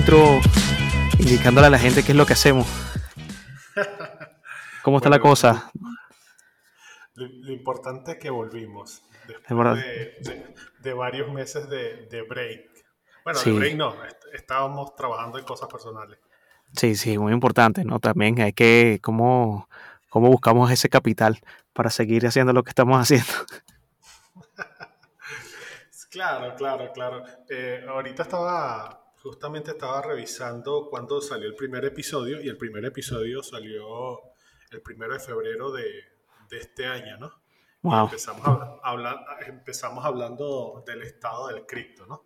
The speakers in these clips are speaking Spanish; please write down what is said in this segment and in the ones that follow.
intro indicándole a la gente qué es lo que hacemos. ¿Cómo está la cosa? Lo, importante es que volvimos después de, varios meses de, break. Bueno, de break no, estábamos trabajando en cosas personales. Sí, sí, muy importante, ¿no? También hay que, ¿cómo, cómo buscamos ese capital para seguir haciendo lo que estamos haciendo? Claro, claro, claro. Eh, ahorita estaba, justamente estaba revisando cuándo salió el primer episodio y el primer episodio salió el primero de febrero de, este año, ¿no? Wow. Empezamos, empezamos hablando del estado del cripto, ¿no?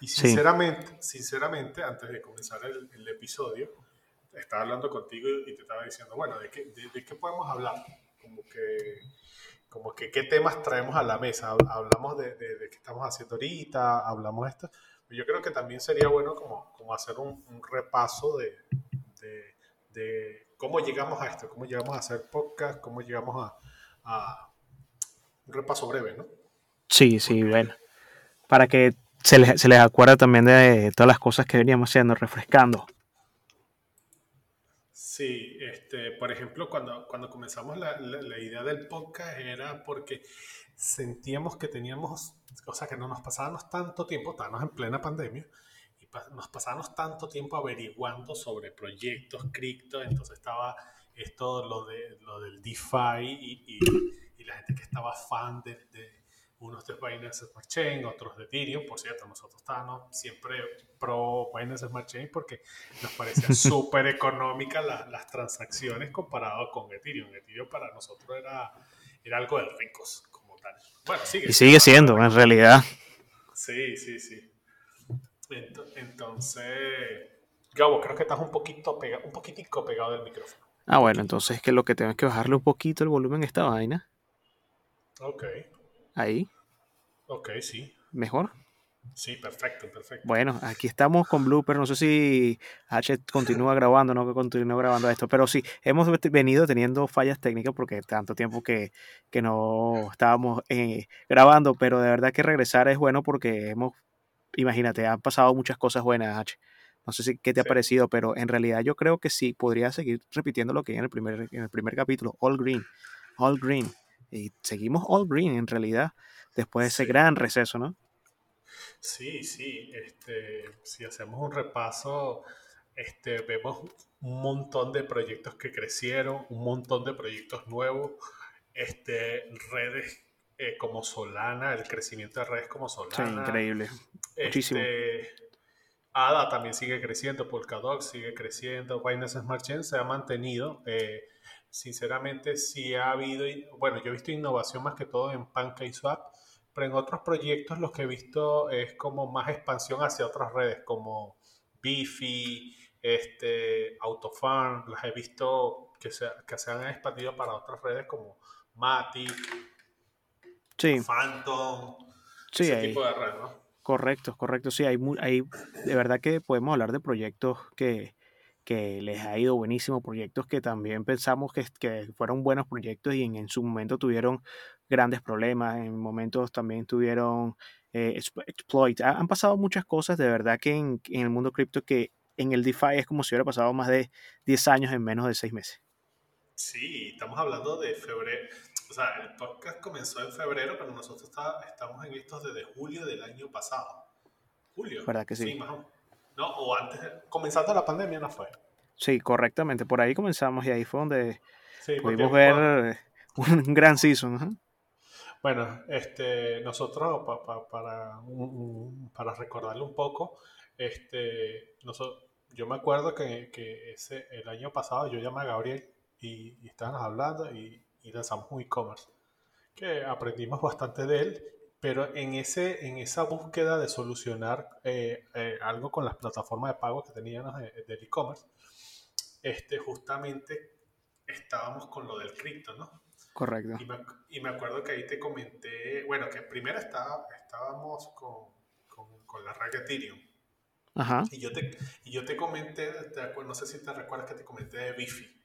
Y sinceramente, sinceramente, antes de comenzar el, episodio, estaba hablando contigo y te estaba diciendo, bueno, ¿de qué, de qué podemos hablar? Como que como que qué temas traemos a la mesa. Hablamos de, de, qué estamos haciendo ahorita, hablamos de esto. Yo creo que también sería bueno como, como hacer un, repaso de, de, cómo llegamos a esto, cómo llegamos a hacer podcast, cómo llegamos a, un repaso breve, ¿no? Sí, sí, bueno. Para que se les, se les acuerde también de todas las cosas que veníamos haciendo, refrescando. Sí, este, por ejemplo, cuando, cuando comenzamos la, la, idea del podcast era porque sentíamos que teníamos, o sea, que no nos pasábamos tanto tiempo, estábamos en plena pandemia, y nos pasábamos tanto tiempo averiguando sobre proyectos cripto, entonces estaba esto, lo, de, lo del DeFi y, y, la gente que estaba fan de unos de Binance Smart Chain, otros de Ethereum. Por cierto, nosotros estábamos siempre pro Binance Smart Chain porque nos parecían súper económicas las transacciones comparado con Ethereum. Ethereum para nosotros era, era algo de ricos Bueno, sigue y sigue siendo, en realidad. Sí, sí, sí. Entonces, Gabo, creo que estás un poquito pegado, un poquitico pegado del micrófono. Ah, bueno, entonces es que lo que tengo es que bajarle un poquito el volumen a esta vaina. Ok. Ahí. Ok, sí. ¿Mejor? Sí, perfecto, perfecto. Bueno, aquí estamos con Blooper. No sé si H continúa grabando, no que continúa grabando esto, pero sí, hemos venido teniendo fallas técnicas porque tanto tiempo que, no estábamos eh, grabando, pero de verdad que regresar es bueno porque hemos, imagínate, han pasado muchas cosas buenas, H. No sé si qué te ha parecido, pero en realidad yo creo que sí, podría seguir repitiendo lo que en el primer, en el primer capítulo, All Green, All Green. Y seguimos All Green en realidad después de ese gran receso, ¿no? Sí, sí. Este, si hacemos un repaso, este, vemos un montón de proyectos que crecieron, un montón de proyectos nuevos, este, redes eh, como Solana, el crecimiento de redes como Solana. Sí, increíble. Muchísimo. Este, ADA también sigue creciendo, Polkadot sigue creciendo, Binance Smart Chain se ha mantenido. Eh, sinceramente, sí ha habido, bueno, yo he visto innovación más que todo en PancakeSwap, pero en otros proyectos lo que he visto es como más expansión hacia otras redes como Bifi, este, Autofarm, las he visto que se, que se han expandido para otras redes como Mati, Phantom, ese tipo de redes, ¿no? Correcto, correcto. Sí, hay, hay de verdad que podemos hablar de proyectos que, que les ha ido buenísimo, proyectos que también pensamos que, que fueron buenos proyectos y en, en, su momento tuvieron grandes problemas, en momentos también tuvieron eh, exploit. Han pasado muchas cosas, de verdad que en, en el mundo cripto que en el DeFi es como si hubiera pasado más de 10 años en menos de 6 meses. Sí, estamos hablando de febrero. O sea, el podcast comenzó en febrero, pero nosotros está, estamos en estos desde julio del año pasado. Julio. ¿Verdad que sí? Sí, más o, no, o antes, comenzando la pandemia, ¿no fue? Sí, correctamente. Por ahí comenzamos y ahí fue donde pudimos ver un gran season. Bueno, este, nosotros, para, para recordarle un poco, este, nosotros, yo me acuerdo que, que, ese, el año pasado yo llamé a Gabriel y, y estábamos hablando y, y lanzamos un e-commerce, que aprendimos bastante de él, pero en, ese, en esa búsqueda de solucionar eh, eh, algo con las plataformas de pago que teníamos del e-commerce, este, justamente estábamos con lo del cripto, ¿no? Correcto. Y me, acuerdo que ahí te comenté, bueno, que primero estaba, estábamos con, con, la red Ethereum. Ajá. Y yo te, y yo te comenté, no sé si te recuerdas que te comenté de Bifi.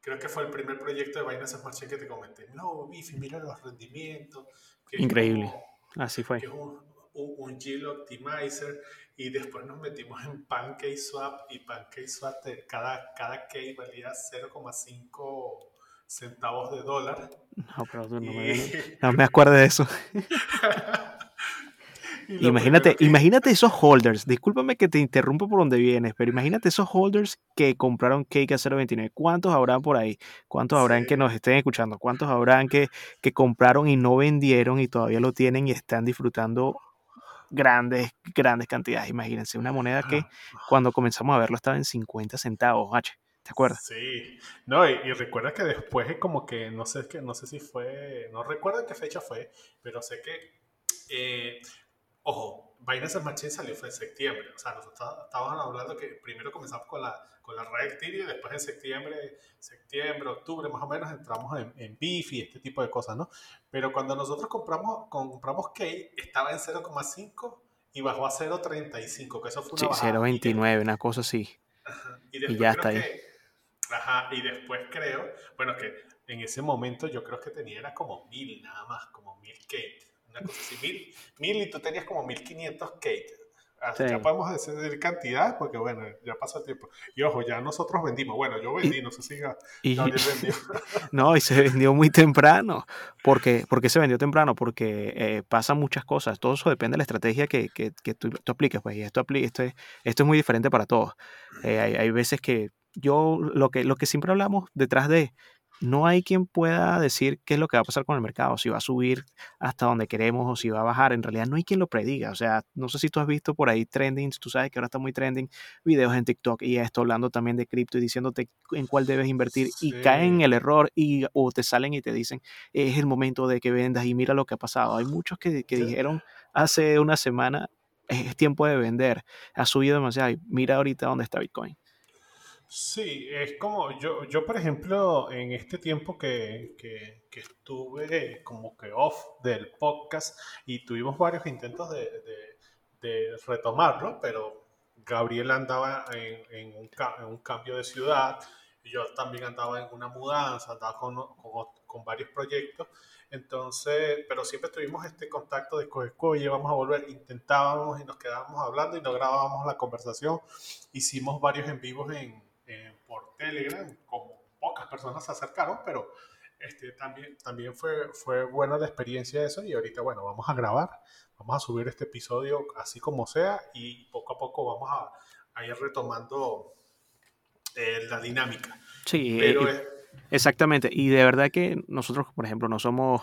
Creo que fue el primer proyecto de Binance Smart Chain que te comenté. No, Bifi, mira los rendimientos. Increíble. Así fue. Que es, un, un, un Yield Optimizer y después nos metimos en PancakeSwap y PancakeSwap cada, cada key valía 0,5 centavos de dólar. No, pero tú no, me, no me acuerdo de eso. Imagínate, imagínate esos holders, discúlpame que te interrumpo por donde vienes, pero imagínate esos holders que compraron Cake a 0.29. ¿Cuántos habrán por ahí? ¿Cuántos habrán que nos estén escuchando? ¿Cuántos habrán que, que compraron y no vendieron y todavía lo tienen y están disfrutando grandes, grandes cantidades? Imagínense, una moneda que cuando comenzamos a verlo estaba en 50 centavos, H. ¿Te acuerdas? Sí, no, y, recuerda que después como que, no sé, que, no sé si fue, no recuerdo qué fecha fue, pero sé que eh, Ojo, Binance Smart Chain salió fue en septiembre. O sea, nosotros estábamos hablando que primero comenzamos con la, con la red y después en septiembre, septiembre, octubre, más o menos entramos en, en BIF y este tipo de cosas, ¿no? Pero cuando nosotros compramos, compramos Key, estaba en 0,5 y bajó a 0,35, que eso fue una sí, 0,29, una cosa así. Y, ya está ahí. Ajá, y después creo, bueno, que en ese momento yo creo que tenía era como mil nada más, como mil Kate una cosa así, mil, y tú tenías como 1500 Kate. Ah, ya podemos decir cantidad porque bueno, ya pasó el tiempo. Y ojo, ya nosotros vendimos. Bueno, yo vendí, no sé si y, vendió. no, y se vendió muy temprano. porque porque se vendió temprano? Porque eh, pasan muchas cosas. Todo eso depende de la estrategia que, que, que tú, apliques. Pues, y esto, esto, es, esto es muy diferente para todos. Eh, hay, hay veces que yo, lo que, lo que siempre hablamos detrás de no hay quien pueda decir qué es lo que va a pasar con el mercado, si va a subir hasta donde queremos o si va a bajar. En realidad no hay quien lo prediga. O sea, no sé si tú has visto por ahí trending, tú sabes que ahora está muy trending videos en TikTok y esto hablando también de cripto y diciéndote en cuál debes invertir y caen en el error y o te salen y te dicen es el momento de que vendas y mira lo que ha pasado. Hay muchos que, que dijeron hace una semana es tiempo de vender, ha subido demasiado y mira ahorita dónde está Bitcoin. Sí, es como yo, yo por ejemplo, en este tiempo que, que, estuve como que off del podcast y tuvimos varios intentos de, de, retomarlo, pero Gabriel andaba en, en, un, en, un, cambio de ciudad, yo también andaba en una mudanza, andaba con, con, varios proyectos, entonces, pero siempre tuvimos este contacto de oye, vamos a volver, intentábamos y nos quedábamos hablando y no grabábamos la conversación, hicimos varios en vivos en por Telegram, como pocas personas se acercaron, pero este, también, también fue, fue buena la experiencia eso y ahorita, bueno, vamos a grabar, vamos a subir este episodio así como sea y poco a poco vamos a, a ir retomando eh, la dinámica. Sí, exactamente. Y de verdad que nosotros, por ejemplo, no somos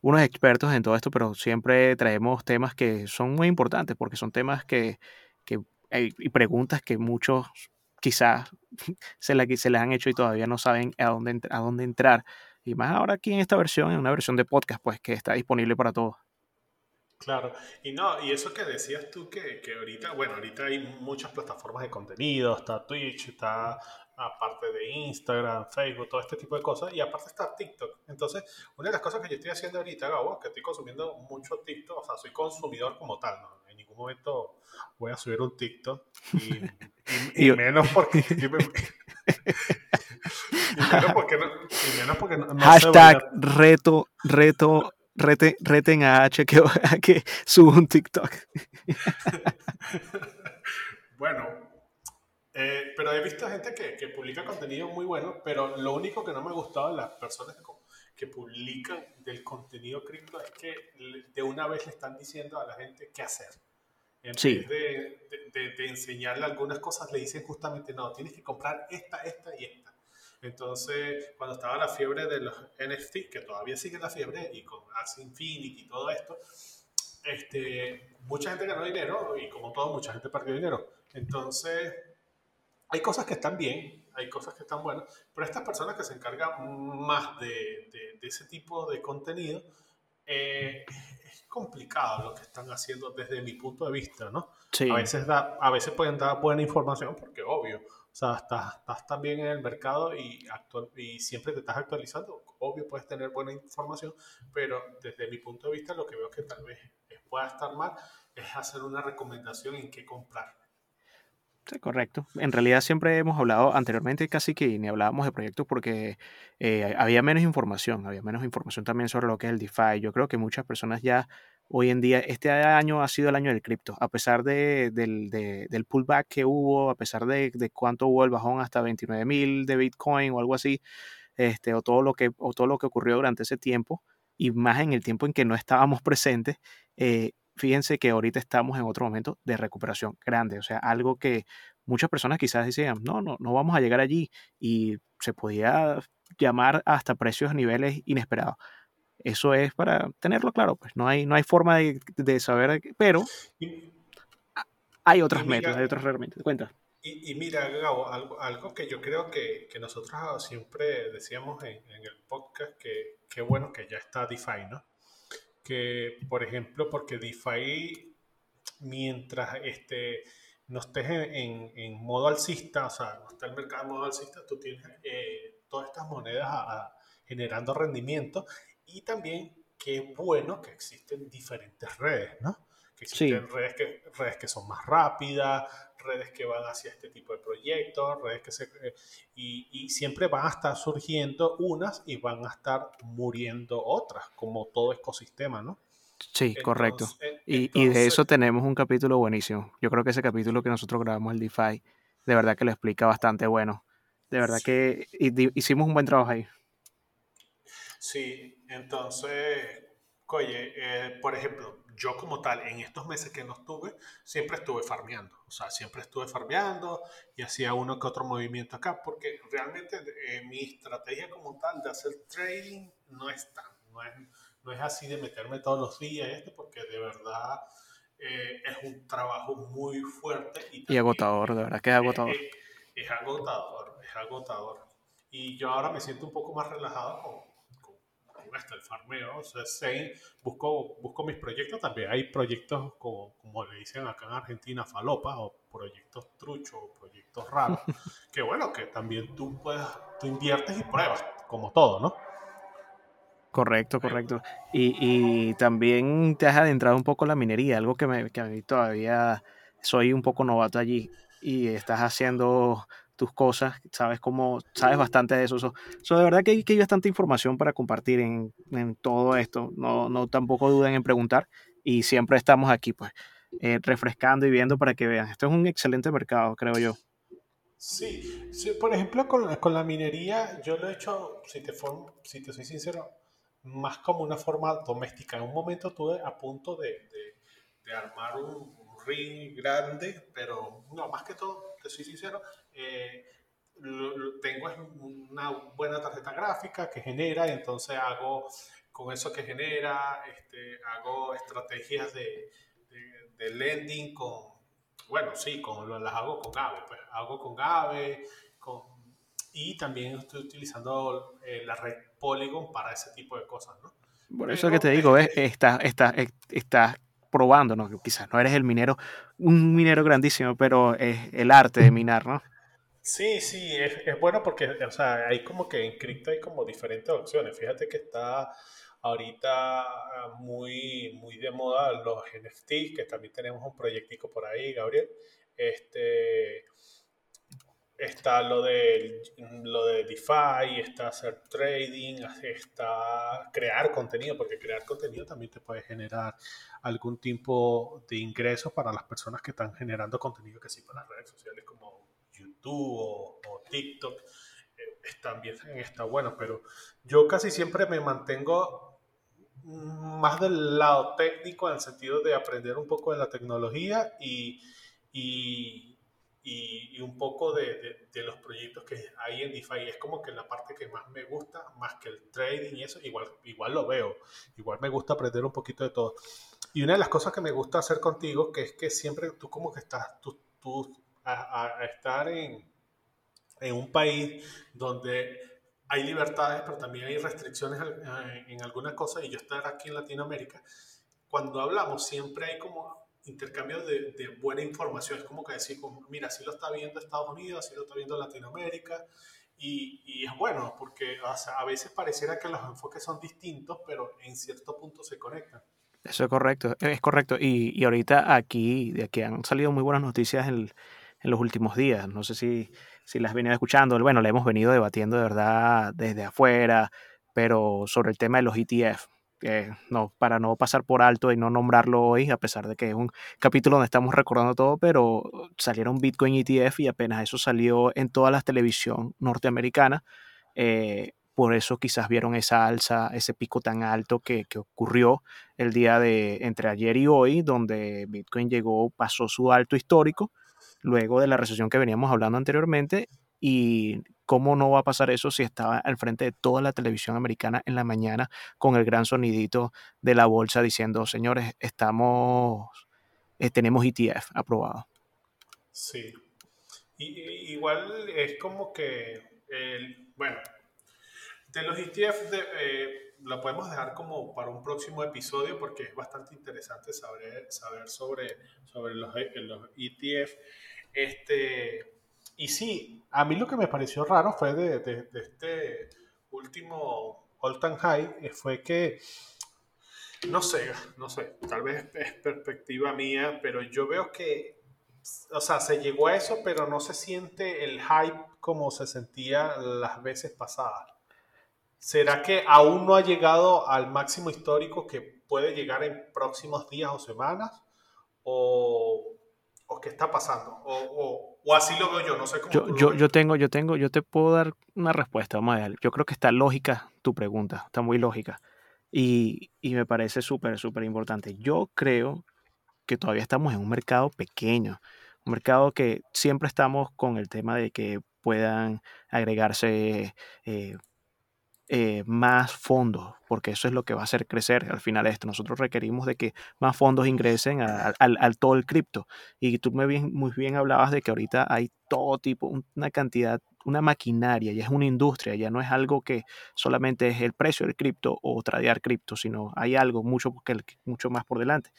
unos expertos en todo esto, pero siempre traemos temas que son muy importantes porque son temas que, que y preguntas que muchos quizás se, la, les han hecho y todavía no saben a dónde, a dónde entrar. Y más ahora aquí en esta versión, en una versión de podcast, pues que está disponible para todos. Claro, y no, y eso que decías tú que, que ahorita, bueno, ahorita hay muchas plataformas de contenido, está Twitch, está aparte de Instagram, Facebook, todo este tipo de cosas, y aparte está TikTok. Entonces, una de las cosas que yo estoy haciendo ahorita, Gabo, que estoy consumiendo mucho TikTok, o sea, soy consumidor como tal, ¿no? Momento voy a subir un TikTok, y, y, menos porque... y menos porque no, y menos porque no, Hashtag reto, reto, rete, reten a H que, a que suba un TikTok. bueno, eh, pero he visto gente que, que, publica contenido muy bueno, pero lo único que no me ha gustado de las personas que, publican del contenido cripto es que de una vez le están diciendo a la gente qué hacer. En vez de, de, enseñarle algunas cosas, le dicen justamente, no, tienes que comprar esta, esta y esta. Entonces, cuando estaba la fiebre de los NFT, que todavía sigue la fiebre, y con Axie Infinity y todo esto, este, mucha gente ganó dinero y como todo, mucha gente perdió dinero. Entonces, hay cosas que están bien, hay cosas que están buenas, pero estas personas que se encargan más de, de, ese tipo de contenido, eh, es complicado lo que están haciendo desde mi punto de vista, ¿no? Sí. A, veces da, a veces pueden dar buena información porque obvio, o sea, estás, estás también en el mercado y, actual, y siempre te estás actualizando, obvio puedes tener buena información, pero desde mi punto de vista lo que veo que tal vez pueda estar mal es hacer una recomendación en qué comprar Correcto. En realidad siempre hemos hablado anteriormente casi que ni hablábamos de proyectos porque eh, había menos información, había menos información también sobre lo que es el DeFi. Yo creo que muchas personas ya hoy en día, este año ha sido el año del cripto, a pesar de, del, del, pullback que hubo, a pesar de, de cuánto hubo el bajón hasta 29 mil de Bitcoin o algo así, este, o, todo lo que, o todo lo que ocurrió durante ese tiempo, y más en el tiempo en que no estábamos presentes, eh, fíjense que ahorita estamos en otro momento de recuperación grande, o sea, algo que muchas personas quizás decían, no, no, no vamos a llegar allí y se podía llamar hasta precios a niveles inesperados. Eso es para tenerlo claro, pues no hay, no hay forma de, de saber, pero hay otras metas, hay otras herramientas. Cuenta. Y, y, mira, Gabo, algo, algo, que yo creo que, que nosotros siempre decíamos en, en el podcast, que qué bueno que ya está DeFi, ¿no? Que, por ejemplo, porque DeFi, mientras este, no estés en, en, modo alcista, o sea, no está el mercado en modo alcista, tú tienes eh, todas estas monedas a, generando rendimiento y también qué bueno que existen diferentes redes, ¿no? Que existen redes, que, redes que son más rápidas, redes que van hacia este tipo de proyectos, redes que se... Eh, y, y, siempre van a estar surgiendo unas y van a estar muriendo otras, como todo ecosistema, ¿no? Sí, correcto. y, y, de eso tenemos un capítulo buenísimo. Yo creo que ese capítulo que nosotros grabamos, el DeFi, de verdad que lo explica bastante bueno. De verdad que hicimos un buen trabajo ahí. Sí, entonces, oye, eh, por ejemplo, yo como tal, en estos meses que no estuve, siempre estuve farmeando. O sea, siempre estuve farmeando y hacía uno que otro movimiento acá, porque realmente eh, mi estrategia como tal de hacer trading no es tan, no es, no es así de meterme todos los días esto, porque de verdad eh, es un trabajo muy fuerte. Y, y agotador, de verdad que es agotador. Es, es, agotador, es agotador. Y yo ahora me siento un poco más relajado con, con, esto, el farmeo. O sea, busco, busco mis proyectos también. Hay proyectos como, como le dicen acá en Argentina, falopa, o proyectos truchos, o proyectos raros, que bueno, que también tú puedes, tú inviertes y pruebas, como todo, ¿no? Correcto, correcto. Y, y, también te has adentrado un poco en la minería, algo que, me, que a mí todavía soy un poco novato allí y estás haciendo tus cosas, sabes cómo, sabes bastante de eso. So, so de verdad que hay, que hay bastante información para compartir en, en, todo esto. No, no tampoco duden en preguntar y siempre estamos aquí, pues, eh, refrescando y viendo para que vean. Esto es un excelente mercado, creo yo. Sí, sí por ejemplo, con, con, la minería, yo lo he hecho, si te, form, si te soy sincero, más como una forma doméstica. En un momento estuve a punto de, de, de armar un, un, ring grande, pero no, más que todo, te soy sincero, eh, tengo una buena tarjeta gráfica que genera, entonces hago con eso que genera, este, hago estrategias de, de, de lending con, bueno, sí, con, las hago con Gabe, pues hago con Gabe, con, y también estoy utilizando eh, la red Polygon para ese tipo de cosas, ¿no? Por eso Pero, que te digo, es, estás está, está probando, ¿no? Quizás no eres el minero, un minero grandísimo, pero es el arte de minar, ¿no? Sí, sí, es, es bueno porque, o sea, hay como que en cripto hay como diferentes opciones. Fíjate que está ahorita muy, muy de moda los NFT, que también tenemos un proyectico por ahí, Gabriel. Este, está lo de, lo de DeFi, está hacer trading, está crear contenido, porque crear contenido también te puede generar algún tipo de ingresos para las personas que están generando contenido que sí para las redes sociales como YouTube o, TikTok. Eh, también está bueno, pero yo casi siempre me mantengo más del lado técnico en el sentido de aprender un poco de la tecnología y, y un poco de, los proyectos que hay en DeFi. Es como que la parte que más me gusta, más que el trading y eso, igual, igual lo veo. Igual me gusta aprender un poquito de todo. Y una de las cosas que me gusta hacer contigo, que es que siempre tú como que estás, tú, tú a, a estar en, en un país donde hay libertades, pero también hay restricciones en algunas cosas, y yo estar aquí en Latinoamérica, cuando hablamos siempre hay como intercambio de, de, buena información. Es como que decir, mira, así lo está viendo Estados Unidos, así lo está viendo Latinoamérica. Y, y es bueno, porque o sea, a veces pareciera que los enfoques son distintos, pero en cierto punto se conectan. Eso es correcto, es correcto. Y, y ahorita aquí, de aquí han salido muy buenas noticias en los últimos días. No sé si, si las venía escuchando. Bueno, le hemos venido debatiendo de verdad desde afuera, pero sobre el tema de los ETF no, para no pasar por alto y no nombrarlo hoy, a pesar de que es un capítulo donde estamos recordando todo, pero salieron Bitcoin ETF y apenas eso salió en toda la televisión norteamericana. Eh, por eso quizás vieron esa alza, ese pico tan alto que, ocurrió el día de entre ayer y hoy, donde Bitcoin llegó, pasó su alto histórico, luego de la recesión que veníamos hablando anteriormente, y ¿Cómo no va a pasar eso si estaba al frente de toda la televisión americana en la mañana con el gran sonidito de la bolsa diciendo, señores, estamos, eh, tenemos ETF aprobado? Sí. Y, igual es como que, bueno, de los ETF eh, lo podemos dejar como para un próximo episodio porque es bastante interesante saber, saber sobre, sobre los, los ETF. Este, y sí, a mí lo que me pareció raro fue de, este último all time high, eh, fue que, no sé, no sé, tal vez es perspectiva mía, pero yo veo que, o sea, se llegó a eso, pero no se siente el hype como se sentía las veces pasadas. ¿Será que aún no ha llegado al máximo histórico que puede llegar en próximos días o semanas? ¿O, o qué está pasando? O, o así lo veo yo, no sé cómo. Yo, yo, yo, tengo, yo tengo, yo te puedo dar una respuesta, vamos a ver. Yo creo que está lógica tu pregunta, está muy lógica. Y, y me parece súper, súper importante. Yo creo que todavía estamos en un mercado pequeño, un mercado que siempre estamos con el tema de que puedan agregarse eh, eh, más fondos, porque eso es lo que va a hacer crecer al final esto. Nosotros requerimos de que más fondos ingresen al todo el cripto. Y tú me bien, muy bien hablabas de que ahorita hay todo tipo, una cantidad, una maquinaria, ya es una industria, ya no es algo que solamente es el precio del cripto o tradear cripto, sino hay algo mucho, mucho más por delante.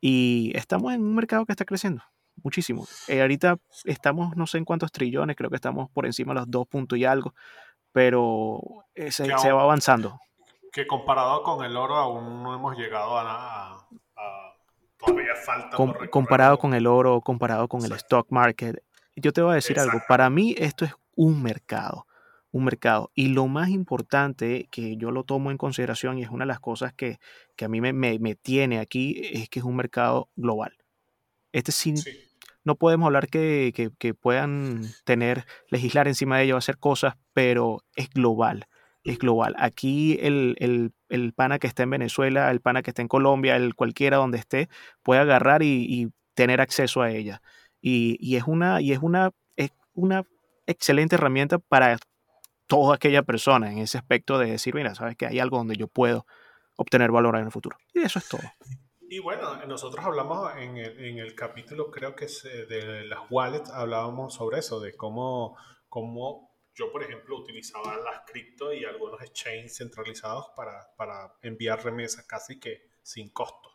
Y estamos en un mercado que está creciendo muchísimo. Eh, ahorita estamos, no sé en cuántos trillones, creo que estamos por encima de los dos puntos y algo pero eh, se, va avanzando. Que comparado con el oro aún no hemos llegado a nada. todavía falta. comparado con el oro, comparado con el stock market. Yo te voy a decir algo, para mí esto es un mercado, un mercado. Y lo más importante que yo lo tomo en consideración y es una de las cosas que, que a mí me, me, me, tiene aquí es que es un mercado global. Este sí no podemos hablar que, puedan tener, legislar encima de ello, hacer cosas, pero es global, es global. Aquí el, pana que está en Venezuela, el pana que está en Colombia, el cualquiera donde esté, puede agarrar y, tener acceso a ella. Y, es una, y es una, es una excelente herramienta para toda aquella persona en ese aspecto de decir, mira, sabes que hay algo donde yo puedo obtener valor en el futuro. Y eso es todo. Y bueno, nosotros hablamos en el, en el capítulo, creo que es de las wallets, hablábamos sobre eso, de cómo, cómo yo, por ejemplo, utilizaba las cripto y algunos exchanges centralizados para, para enviar remesas casi que sin costo.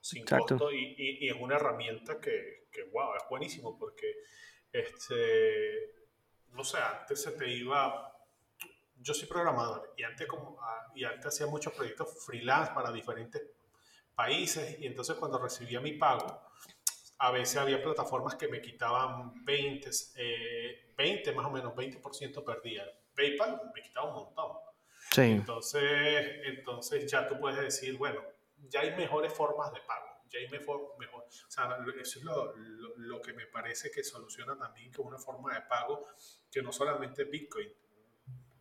Sin costo y, y, es una herramienta que, que, wow, es buenísimo porque, este, no sé, antes se te iba yo soy programador y antes, como, ah, y antes hacía muchos proyectos freelance para diferentes países y entonces cuando recibía mi pago, a veces había plataformas que me quitaban 20, 20 eh, más o menos, 20% per día. PayPal me quitaba un montón. Sí. Entonces, entonces ya tú puedes decir, bueno, ya hay mejores formas de pago. Ya hay mejor, mejor. O sea, eso es lo, lo, que me parece que soluciona también que una forma de pago que no solamente Bitcoin,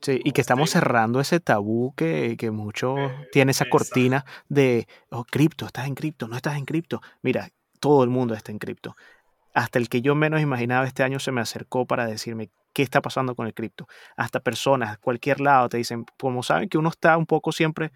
Sí, y que estamos cerrando ese tabú que, que mucho eh, tiene esa cortina de, oh, cripto, estás en cripto, no estás en cripto. Mira, todo el mundo está en cripto. Hasta el que yo menos imaginaba este año se me acercó para decirme qué está pasando con el cripto. Hasta personas, cualquier lado, te dicen, como saben que uno está un poco siempre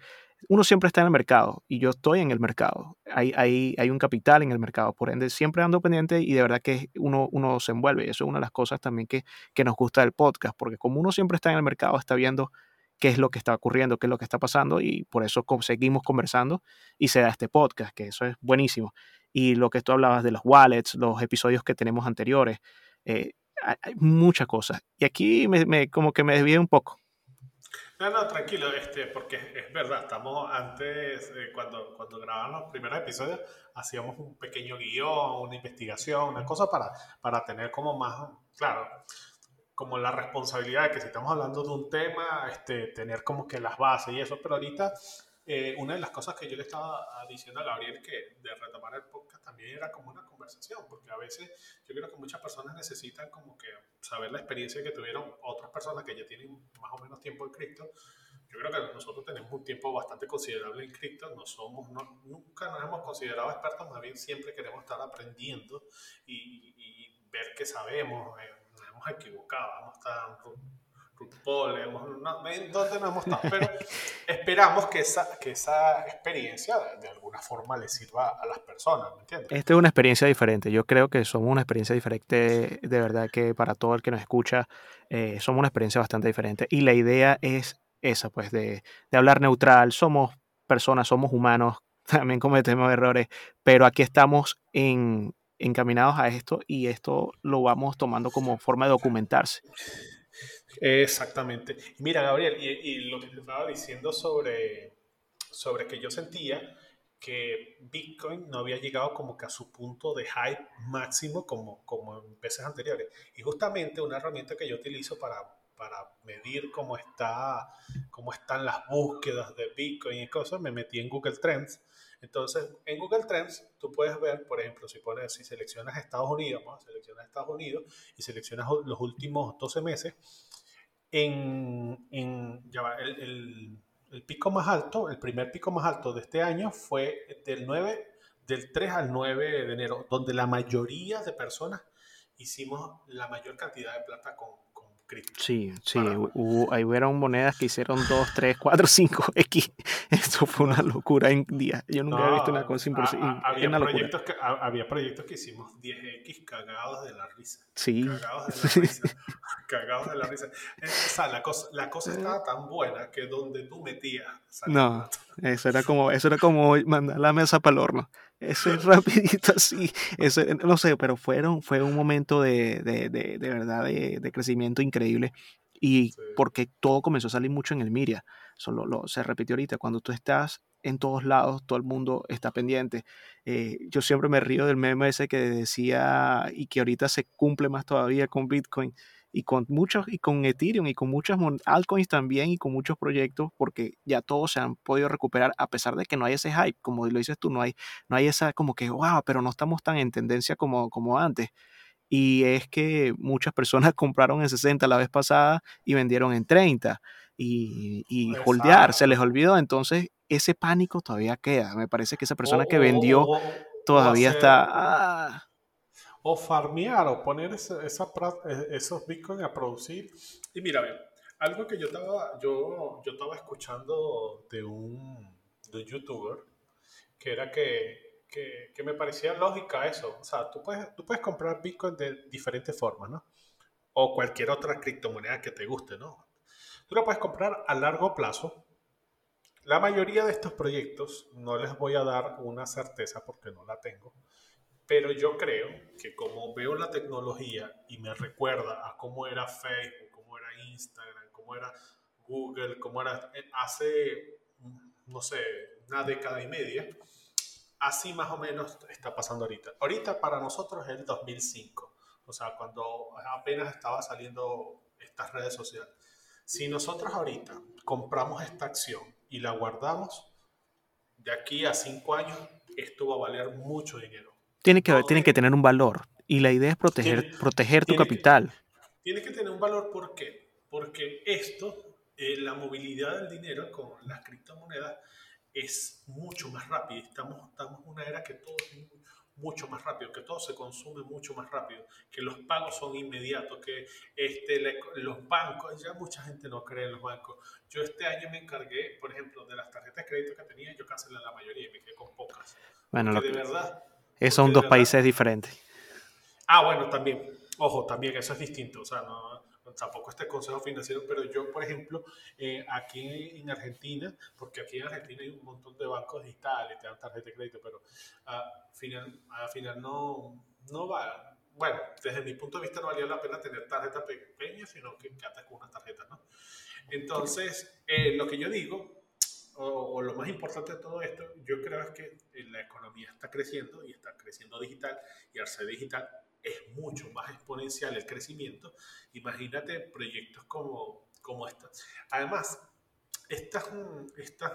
uno siempre está en el mercado y yo estoy en el mercado. Hay, hay, hay, un capital en el mercado, por ende siempre ando pendiente y de verdad que uno, uno se envuelve. Eso es una de las cosas también que, que nos gusta del podcast, porque como uno siempre está en el mercado, está viendo qué es lo que está ocurriendo, qué es lo que está pasando y por eso seguimos conversando y se da este podcast, que eso es buenísimo. Y lo que tú hablabas de los wallets, los episodios que tenemos anteriores, eh, hay, muchas cosas. Y aquí me, me, como que me desvié un poco. No, no, tranquilo, este, porque es verdad, estamos antes, cuando, cuando grabamos los primeros episodios, hacíamos un pequeño guion, una investigación, una cosa para, para tener como más, claro, como la responsabilidad de que si estamos hablando de un tema, este, tener como que las bases y eso, pero ahorita eh, una de las cosas que yo le estaba diciendo a Gabriel que de retomar el podcast también era como una conversación, porque a veces yo creo que muchas personas necesitan como que saber la experiencia que tuvieron otras personas que ya tienen más o menos tiempo en cripto. Yo creo que nosotros tenemos un tiempo bastante considerable en cripto, no somos, no, nunca nos hemos considerado expertos, más bien siempre queremos estar aprendiendo y, ver que sabemos, eh, nos hemos equivocado, vamos a RuPaul, hemos, no, ¿dónde no hemos estado? Pero esperamos que esa, que esa experiencia de, alguna forma le sirva a las personas, ¿me entiendes? Esta es una experiencia diferente. Yo creo que somos una experiencia diferente, de verdad que para todo el que nos escucha, eh, somos una experiencia bastante diferente. Y la idea es esa, pues, de, de hablar neutral. Somos personas, somos humanos, también cometemos errores, pero aquí estamos en, encaminados a esto y esto lo vamos tomando como forma de documentarse. Exactamente. Mira, Gabriel, y, lo que te estaba diciendo sobre, sobre que yo sentía que Bitcoin no había llegado como que a su punto de hype máximo como, como en veces anteriores. Y justamente una herramienta que yo utilizo para, para medir cómo, está, cómo están las búsquedas de Bitcoin y cosas, me metí en Google Trends. Entonces, en Google Trends, tú puedes ver, por ejemplo, si pones, si seleccionas Estados Unidos, vamos a seleccionar Estados Unidos y seleccionas los últimos 12 meses, en, el, pico más alto, el primer pico más alto de este año fue del 9, del 3 al 9 de enero, donde la mayoría de personas hicimos la mayor cantidad de plata con, Sí, sí, hubo, ahí hubieron monedas que hicieron 2, 3, 4, 5 X. Esto fue una locura en día. Yo nunca había visto una cosa imposible. Había, proyectos que, había proyectos que hicimos 10X cagados de la risa. Sí. Cagados de la risa. cagados de la risa. O sea, la cosa, la cosa estaba tan buena que donde tú metías. No, eso era como, eso era como mandar la mesa para el horno. Eso es rapidito así. Eso, no sé, pero fueron, fue un momento de, de, de, de verdad de, crecimiento increíble. Y porque todo comenzó a salir mucho en el Miria. Solo lo, se repitió ahorita. Cuando tú estás en todos lados, todo el mundo está pendiente. Eh, yo siempre me río del meme ese que decía y que ahorita se cumple más todavía con Bitcoin y con muchos, y con Ethereum y con muchas altcoins también y con muchos proyectos, porque ya todos se han podido recuperar a pesar de que no hay ese hype, como lo dices tú, no hay, no hay esa como que, wow, pero no estamos tan en tendencia como, como antes. Y es que muchas personas compraron en 60 la vez pasada y vendieron en 30 y, y holdear, se les olvidó, entonces ese pánico todavía queda. Me parece que esa persona que vendió todavía está... Ah, o farmear o poner esa, e, esos bitcoins a producir. Y mira, algo que yo estaba, yo, yo estaba escuchando de un, de youtuber, que era que, que, que, me parecía lógica eso. O sea, tú puedes, tú puedes comprar bitcoin de diferentes formas, ¿no? O cualquier otra criptomoneda que te guste, ¿no? Tú lo puedes comprar a largo plazo. La mayoría de estos proyectos, no les voy a dar una certeza porque no la tengo, pero yo creo que como veo la tecnología y me recuerda a cómo era Facebook, cómo era Instagram, cómo era Google, cómo era eh, hace, no sé, una década y media, así más o menos está pasando ahorita. Ahorita para nosotros es el 2005, o sea, cuando apenas estaba saliendo estas redes sociales. Si nosotros ahorita compramos esta acción y la guardamos, de aquí a cinco años, esto va a valer mucho dinero tiene que, tiene que tener un valor y la idea es proteger, proteger tu capital. tiene que tener un valor, ¿por qué? Porque esto, eh, la movilidad del dinero con las criptomonedas es mucho más rápida. Estamos, estamos en una era que todo es mucho más rápido, que todo se consume mucho más rápido, que los pagos son inmediatos, que este, los bancos, ya mucha gente no cree en los bancos. Yo este año me encargué, por ejemplo, de las tarjetas de crédito que tenía, yo cancelé la mayoría y me quedé con pocas. Bueno, lo de verdad son dos países diferentes. Ah, bueno, también. Ojo, también eso es distinto. O sea, no, tampoco este consejo financiero, pero yo, por ejemplo, eh, aquí en Argentina, porque aquí en Argentina hay un montón de bancos digitales, te dan tarjeta de crédito, pero al final, al final no, no va. Bueno, desde mi punto de vista no valía la pena tener tarjeta pequeña, sino que antes con una tarjeta, ¿no? Entonces, eh, lo que yo digo o, lo más importante de todo esto, yo creo es que la economía está creciendo y está creciendo digital y al ser digital es mucho más exponencial el crecimiento. Imagínate proyectos como, como estos. Además, estas, estas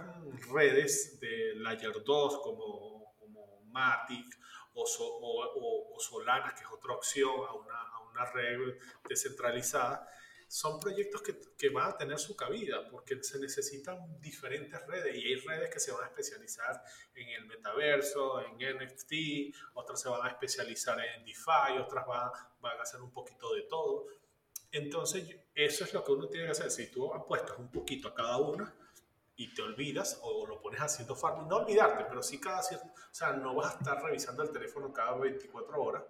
redes de Layer 2 como, como Matic o, o, Solana, que es otra opción a una, a una red descentralizada, son proyectos que, que, van a tener su cabida porque se necesitan diferentes redes y hay redes que se van a especializar en el metaverso, en NFT, otras se van a especializar en DeFi, otras van, van a hacer un poquito de todo. Entonces, eso es lo que uno tiene que hacer. Si tú apuestas un poquito a cada una y te olvidas o lo pones haciendo farming, no olvidarte, pero sí cada cierto, o sea, no vas a estar revisando el teléfono cada 24 horas.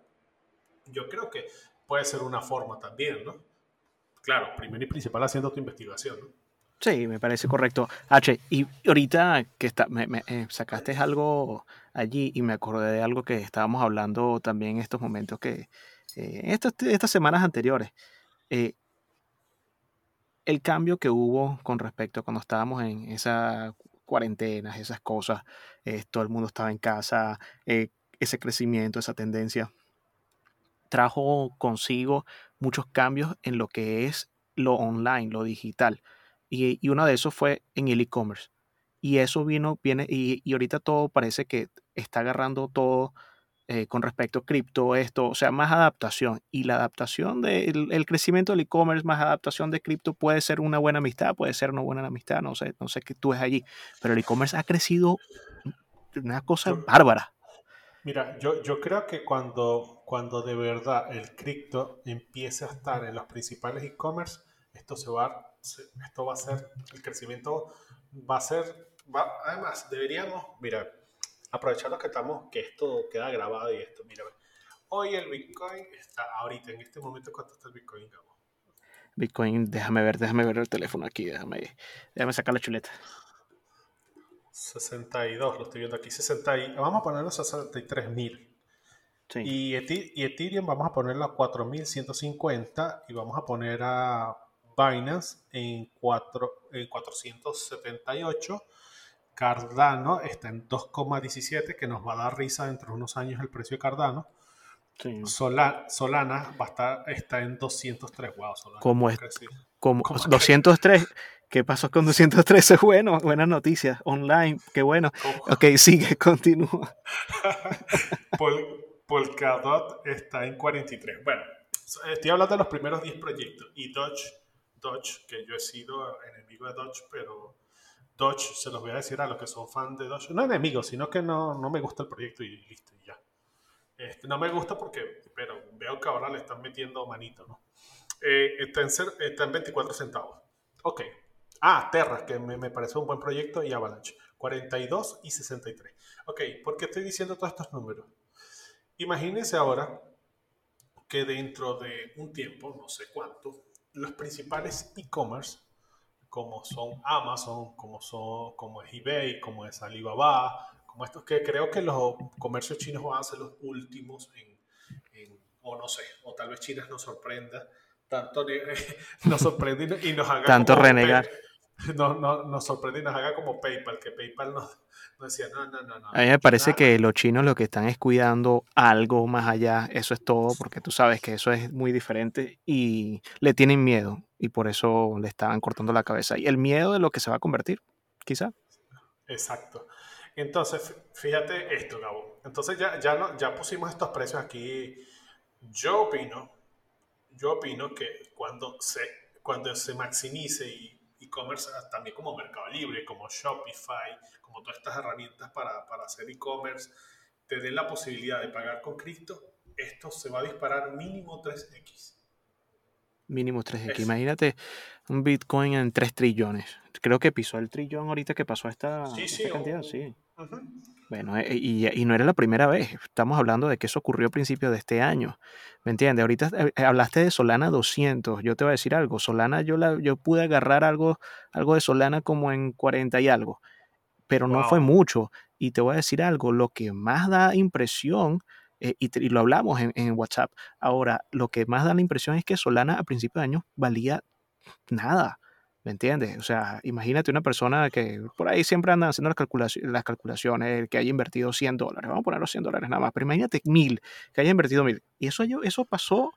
Yo creo que puede ser una forma también, ¿no? Claro, primero y principal haciendo tu investigación. ¿no? Sí, me parece correcto. H, y ahorita que está, me, eh, sacaste algo allí y me acordé de algo que estábamos hablando también en estos momentos que, eh, estas, estas semanas anteriores. Eh, el cambio que hubo con respecto a cuando estábamos en esas cuarentenas, esas cosas, todo el mundo estaba en casa, ese crecimiento, esa tendencia, trajo consigo muchos cambios en lo que es lo online, lo digital. Y, uno de esos fue en el e-commerce. Y eso vino, viene, y, ahorita todo parece que está agarrando todo eh, con respecto a cripto, esto, o sea, más adaptación. Y la adaptación del el crecimiento del e-commerce, más adaptación de cripto, puede ser una buena amistad, puede ser una buena amistad, no sé, no sé qué tú es allí. Pero el e-commerce ha crecido una cosa bárbara. Mira, yo, yo creo que cuando, cuando de verdad el cripto empiece a estar en los principales e-commerce, esto se va, esto va a ser, el crecimiento va a ser, va, además deberíamos, mira, aprovechando que estamos, que esto queda grabado y esto, mira, hoy el Bitcoin está, ahorita en este momento, ¿cuánto está el Bitcoin? Bitcoin, déjame ver, déjame ver el teléfono aquí, déjame, déjame sacar la chuleta. 62, lo estoy viendo aquí, 60 y, vamos a ponerlo a 63 mil. Y, y, Ethereum vamos a ponerlo a 4150 y vamos a poner a Binance en, 4, en 478. Cardano está en 2,17, que nos va a dar risa dentro de unos años el precio de Cardano. Solana va a estar, está en 203. Wow, Solana. ¿Cómo es? Como, 203. ¿Qué pasó con 213? Bueno, buenas noticias. Online, qué bueno. Ok, sigue, continúa. Pol, Polkadot está en 43. Bueno, estoy hablando de los primeros 10 proyectos. Y Dodge, Dodge, que yo he sido enemigo de Dodge, pero Dodge, se los voy a decir a los que son fans de Dodge. No enemigo, sino que no, no me gusta el proyecto y listo, y ya. Este, no me gusta porque, pero veo que ahora le están metiendo manito, ¿no? Eh, está, en está en 24 centavos. Ok, Ah, Terra, que me, me parece un buen proyecto, y Avalanche. 42 y 63. Ok, ¿por qué estoy diciendo todos estos números? Imagínense ahora que dentro de un tiempo, no sé cuánto, los principales e-commerce, como son Amazon, como, son, como es eBay, como es Alibaba, como estos que creo que los comercios chinos van a ser los últimos en, o no sé, o tal vez China nos sorprenda, tanto nos sorprende y nos haga tanto renegar no, no, nos sorprende y nos haga como PayPal, que PayPal nos, decía, no, no, no, no. A mí me parece que los chinos lo que están es cuidando algo más allá, eso es todo, porque tú sabes que eso es muy diferente y le tienen miedo y por eso le estaban cortando la cabeza. Y el miedo de lo que se va a convertir, quizá. Exacto. Entonces, fíjate esto, Gabo. Entonces ya, ya, no, ya pusimos estos precios aquí. Yo opino, yo opino que cuando se, cuando se maximice y e-commerce también como Mercado Libre, como Shopify, como todas estas herramientas para, para hacer e-commerce, te den la posibilidad de pagar con cripto, esto se va a disparar mínimo 3x. Mínimo 3x. Imagínate un Bitcoin en 3 trillones. Creo que pisó el trillón ahorita que pasó esta, cantidad, sí. Bueno, eh, y, no era la primera vez. Estamos hablando de que eso ocurrió a principios de este año. ¿Me entiendes? Ahorita eh, eh, hablaste de Solana 200. Yo te voy a decir algo. Solana, yo, la, yo pude agarrar algo, algo de Solana como en 40 y algo. Pero no fue mucho. Y te voy a decir algo. Lo que más da impresión, y, lo hablamos en, en WhatsApp, ahora, lo que más da la impresión es que Solana a principios de año valía nada. ¿Me entiendes? O sea, imagínate una persona que por ahí siempre anda haciendo las, las calculaciones, que haya invertido 100 dólares, vamos a poner los 100 dólares nada más, pero imagínate mil, que haya invertido mil. Y eso, eso pasó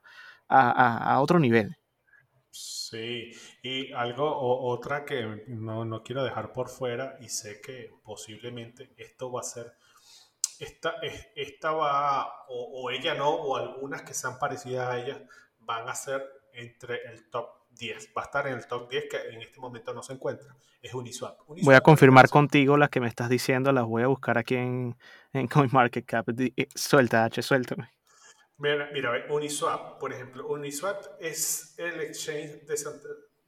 a, otro nivel. Sí, y algo, o, otra que no, no, quiero dejar por fuera y sé que posiblemente esto va a ser, esta, esta va, o, o ella no, o algunas que sean parecidas a ella, van a ser entre el top 10. Va a estar en el top 10 que en este momento no se encuentra. Es Uniswap. voy a confirmar contigo las que me estás diciendo, las voy a buscar aquí en, en CoinMarketCap. Eh, suelta, H, suéltame. Mira, mira, Uniswap, por ejemplo, Uniswap es el exchange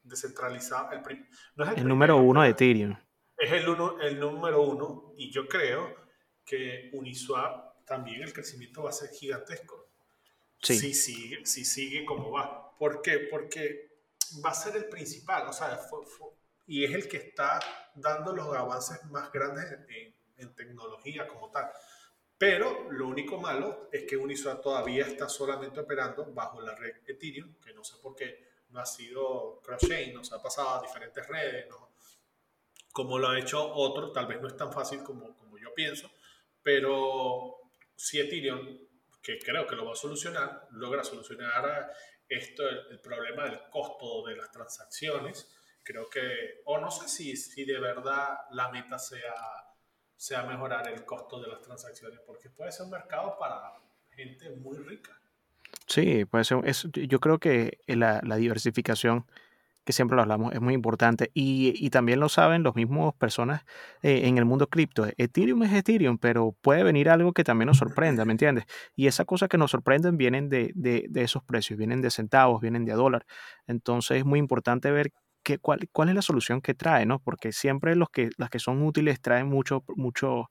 descentralizado. El, no es el, número uno de Ethereum. Es el, uno, el número uno y yo creo que Uniswap también el crecimiento va a ser gigantesco. Sí. Si sigue, si sigue como va. ¿Por qué? Porque va a ser el principal, o sea, y es el que está dando los avances más grandes en, tecnología como tal. Pero lo único malo es que Uniswap todavía está solamente operando bajo la red Ethereum, que no sé por qué no ha sido cross-chain, no se ha pasado a diferentes redes, como lo ha hecho otro, tal vez no es tan fácil como, como yo pienso, pero si Ethereum, que creo que lo va a solucionar, logra solucionar esto, el, el problema del costo de las transacciones, creo que, o no sé si, si de verdad la meta sea sea mejorar el costo de las transacciones, porque puede ser un mercado para gente muy rica. Sí, puede ser. Es, yo creo que la, la, diversificación, que siempre lo hablamos, es muy importante. Y, y también lo saben los mismos personas eh, en el mundo cripto. Ethereum es Ethereum, pero puede venir algo que también nos sorprenda, ¿me entiendes? Y esas cosas que nos sorprenden vienen de, de, de esos precios, vienen de centavos, vienen de dólar. Entonces es muy importante ver cuál, cuál, es la solución que trae, ¿no? Porque siempre los que, las que son útiles traen mucho, mucho,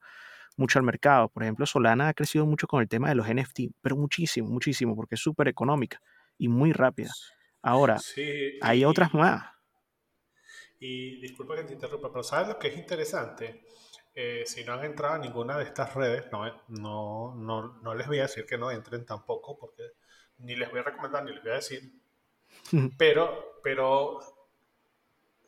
mucho al mercado. Por ejemplo, Solana ha crecido mucho con el tema de los NFT, pero muchísimo, muchísimo, porque es súper económica y muy rápida. Ahora, hay otras más. Y disculpa que te interrumpa, pero ¿sabes lo que es interesante? Eh, si no han entrado a ninguna de estas redes, no, no, no, no les voy a decir que no entren tampoco, porque ni les voy a recomendar ni les voy a decir. pero, pero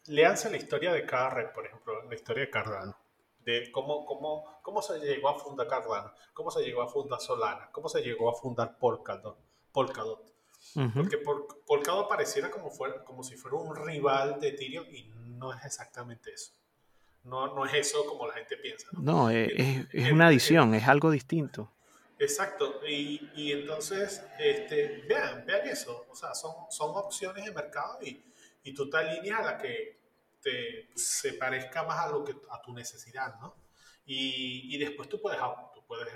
leanse la historia de cada red, por ejemplo, la historia de Cardano, de cómo, cómo, cómo se llegó a fundar Cardano, cómo se llegó a fundar Solana, cómo se llegó a fundar Polkadot. Polkadot. Porque Polkadot pareciera como, fuera, como si fuera un rival de Ethereum y no es exactamente eso. No, no es eso como la gente piensa. No, es, es, una adición, es algo distinto. Exacto, y, y entonces, este, vean, vean eso, o sea, son, son opciones de mercado y, y tú te alineas a la que te, se parezca más a, lo que, a tu necesidad, ¿no? Y, y después tú puedes, tú puedes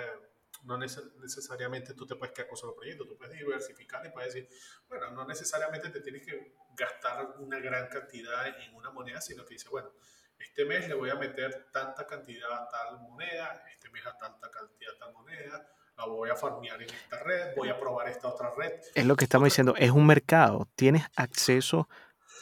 no necesariamente tú te puedes quedar con solo proyecto, tú puedes diversificar y puedes decir, bueno, no necesariamente te tienes que gastar una gran cantidad en una moneda, sino que dices, bueno, este mes le voy a meter tanta cantidad a tal moneda, este mes a tanta cantidad a tal moneda, la voy a farmear en esta red, voy a probar esta otra red. Es lo que estamos diciendo, es un mercado, tienes acceso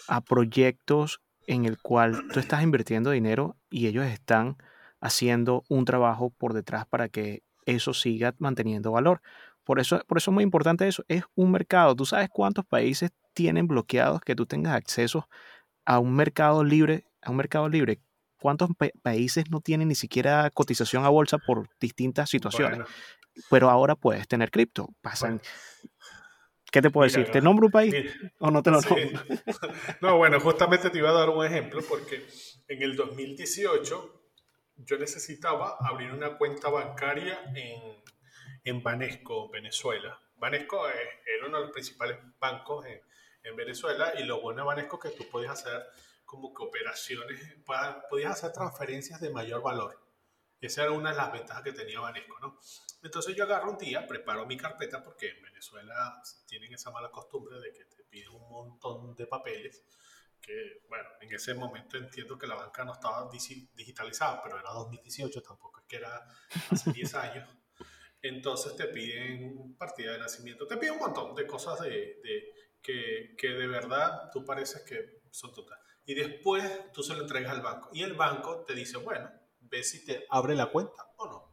a proyectos en el cual tú estás invirtiendo dinero y ellos están haciendo un trabajo por detrás para que eso siga manteniendo valor. Por eso, por eso es muy importante eso. Es un mercado. Tú sabes cuántos países tienen bloqueados que tú tengas acceso a un mercado libre, a un mercado libre. ¿Cuántos países no tienen ni siquiera cotización a bolsa por distintas situaciones? Pero ahora puedes tener cripto. Pasan, ¿Qué te puedo decir? ¿Te nombro un país o no te lo nombro? No, bueno, justamente te iba a dar un ejemplo porque en el 2018 yo necesitaba abrir una cuenta bancaria en, en Banesco, Venezuela. Banesco es, era uno de los principales bancos en, en, Venezuela y lo bueno de Banesco es que tú podías hacer como que operaciones, podías hacer transferencias de mayor valor. Esa era una de las ventajas que tenía Banesco, ¿no? Entonces yo agarro un día, preparo mi carpeta porque en Venezuela tienen esa mala costumbre de que te piden un montón de papeles que, bueno, en ese momento entiendo que la banca no estaba digitalizada, pero era 2018, tampoco es que era hace 10 años. Entonces te piden partida de nacimiento, te piden un montón de cosas de, de que, que, de verdad tú pareces que son totales. Y después tú se lo entregas al banco y el banco te dice, bueno, ve si te abre la cuenta o no.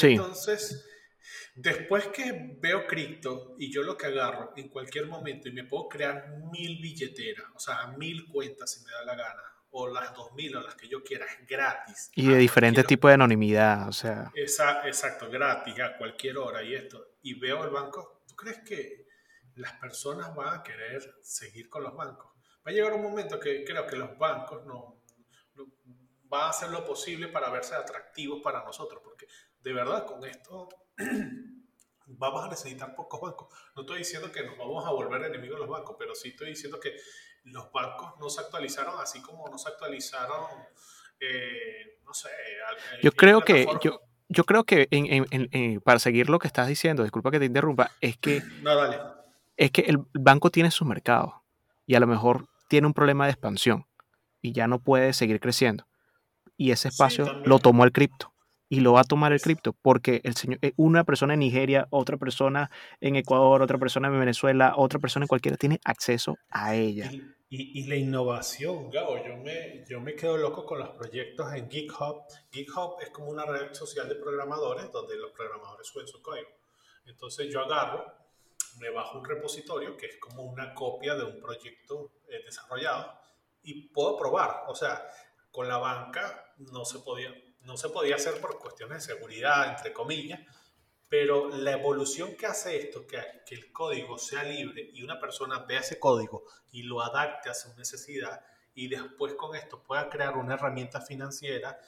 Entonces, después que veo cripto y yo lo que agarro en cualquier momento y me puedo crear mil billeteras, o sea, mil cuentas si me da la gana, o las dos mil o las que yo quiera, gratis. Y de diferentes tipos de anonimidad, o sea. Exacto, exacto, gratis a cualquier hora y esto. Y veo el banco, ¿tú crees que, las personas van a querer seguir con los bancos. Va a llegar un momento que creo que los bancos no, no van a hacer lo posible para verse atractivos para nosotros, porque de verdad con esto vamos a necesitar pocos bancos. No estoy diciendo que nos vamos a volver enemigos de los bancos, pero sí estoy diciendo que los bancos no se actualizaron así como no se actualizaron, eh, no sé. Yo creo que... Yo... Yo creo que en, para seguir lo que estás diciendo, disculpa que te interrumpa, es que, no, dale. es que el banco tiene su mercado y a lo mejor tiene un problema de expansión y ya no puede seguir creciendo. Y ese espacio lo tomó el cripto y lo va a tomar el cripto, porque el señor, eh, una persona en Nigeria, otra persona en Ecuador, otra persona en Venezuela, otra persona en cualquiera, tiene acceso a ella. Y, y, la innovación, Gabo, yo me, yo me quedo loco con los proyectos en GitHub. GitHub es como una red social de programadores donde los programadores suben su código. Entonces yo agarro, me bajo un repositorio que es como una copia de un proyecto eh, desarrollado y puedo probar. O sea, con la banca no se podía, no se podía hacer por cuestiones de seguridad, entre comillas, pero la evolución que hace esto, que, el código sea libre y una persona vea ese código y lo adapte a su necesidad y después con esto pueda crear una herramienta financiera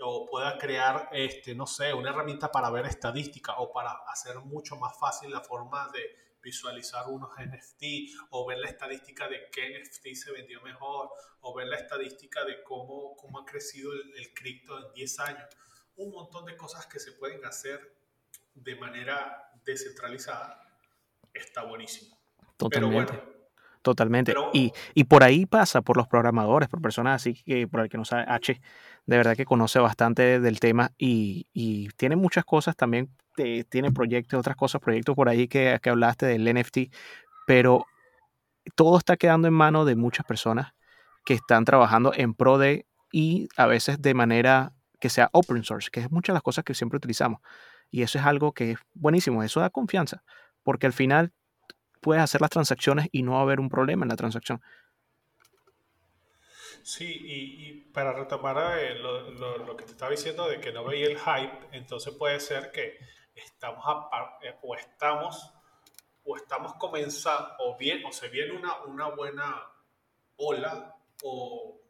o pueda crear, este, no sé, una herramienta para ver estadística o para hacer mucho más fácil la forma de visualizar unos NFT o ver la estadística de qué NFT se vendió mejor o ver la estadística de cómo, cómo ha crecido el, cripto en 10 años. Un montón de cosas que se pueden hacer de manera descentralizada. Está buenísimo. Totalmente. Totalmente. y, y, por ahí pasa, por los programadores, por personas así que, por el que no sabe, H, de verdad que conoce bastante del tema y, y tiene muchas cosas también tiene proyectos, otras cosas, proyectos por ahí que, que hablaste del NFT, pero todo está quedando en manos de muchas personas que están trabajando en pro de y a veces de manera que sea open source, que es muchas de las cosas que siempre utilizamos. Y eso es algo que es buenísimo, eso da confianza, porque al final puedes hacer las transacciones y no va a haber un problema en la transacción. Sí, y, para retomar eh, lo, lo, que te estaba diciendo de que no veía el hype, entonces puede ser que estamos eh, o estamos o estamos comenzando o bien o se viene una, una buena ola o,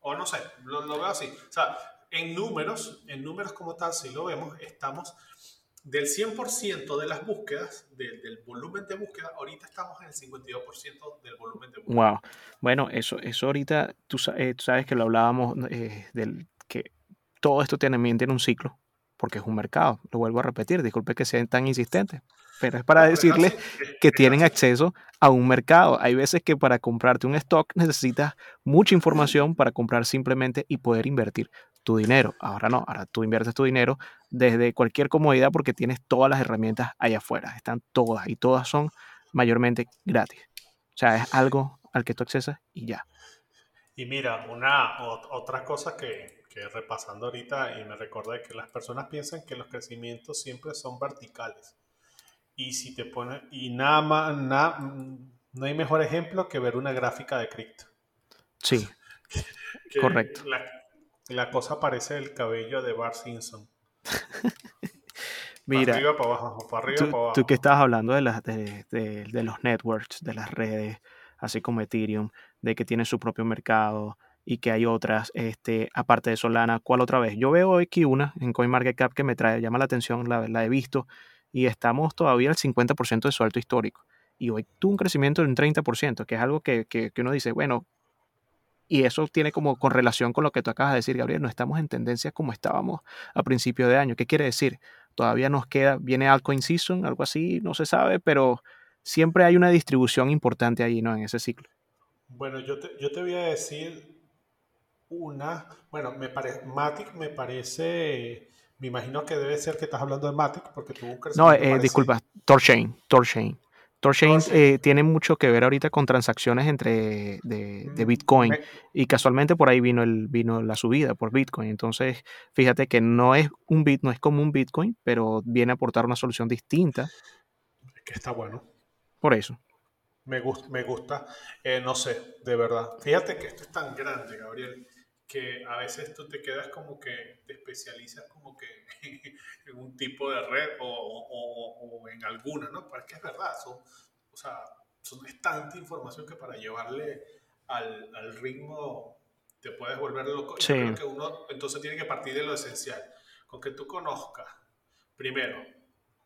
o no sé, lo, lo, veo así. O sea, en números, en números como tal, si lo vemos, estamos del 100% de las búsquedas, del volumen de búsqueda, ahorita estamos en el 52% del volumen de búsqueda. Wow. Bueno, eso, eso ahorita, tú, eh, sabes que lo hablábamos, eh, del que todo esto también tiene un ciclo porque es un mercado. Lo vuelvo a repetir, disculpe que sean tan insistentes, pero es para decirles que tienen acceso a un mercado. Hay veces que para comprarte un stock necesitas mucha información para comprar simplemente y poder invertir tu dinero. Ahora no, ahora tú inviertes tu dinero desde cualquier comodidad porque tienes todas las herramientas allá afuera. Están todas y todas son mayormente gratis. O sea, es algo al que tú accesas y ya. Y mira, una otra cosa que, repasando ahorita y me recordé que las personas piensan que los crecimientos siempre son verticales. Y si te pones, y nada más, nada, no hay mejor ejemplo que ver una gráfica de cripto. Sí. correcto. La, cosa parece el cabello de Bart Simpson. Mira, para arriba, para abajo, para arriba, tú, para abajo. Tú que estabas hablando de, las, de, de, los networks, de las redes, así como Ethereum, de que tiene su propio mercado, y que hay otras, este, aparte de Solana, ¿cuál otra vez? Yo veo aquí una en CoinMarketCap que me trae, llama la atención, la, la he visto, y estamos todavía al 50% de su alto histórico. Y hoy tuvo un crecimiento de un 30%, que es algo que, que, que uno dice, bueno, y eso tiene como con relación con lo que tú acabas de decir, Gabriel, no estamos en tendencia como estábamos a principio de año. ¿Qué quiere decir? Todavía nos queda, viene altcoin season, algo así, no se sabe, pero siempre hay una distribución importante ahí, ¿no? En ese ciclo. Bueno, yo te, yo te voy a decir una, bueno, me parece, Matic me parece, me imagino que debe ser que estás hablando de Matic porque tuvo un No, eh, disculpa, Torchain, Torchain. Torchain eh, tiene mucho que ver ahorita con transacciones entre de, mm, Bitcoin y casualmente por ahí vino el vino la subida por Bitcoin. Entonces, fíjate que no es un bit, no es como un Bitcoin, pero viene a aportar una solución distinta. Que está bueno. Por eso. Me gusta, me gusta. Eh, no sé, de verdad. Fíjate que esto es tan grande, Gabriel, que a veces tú te quedas como que te especializas como que en un tipo de red o, o, en alguna, ¿no? Porque es verdad, son, o sea, son, es tanta información que para llevarle al, al ritmo te puedes volver loco. Yo creo que uno entonces tiene que partir de lo esencial, con que tú conozcas, primero,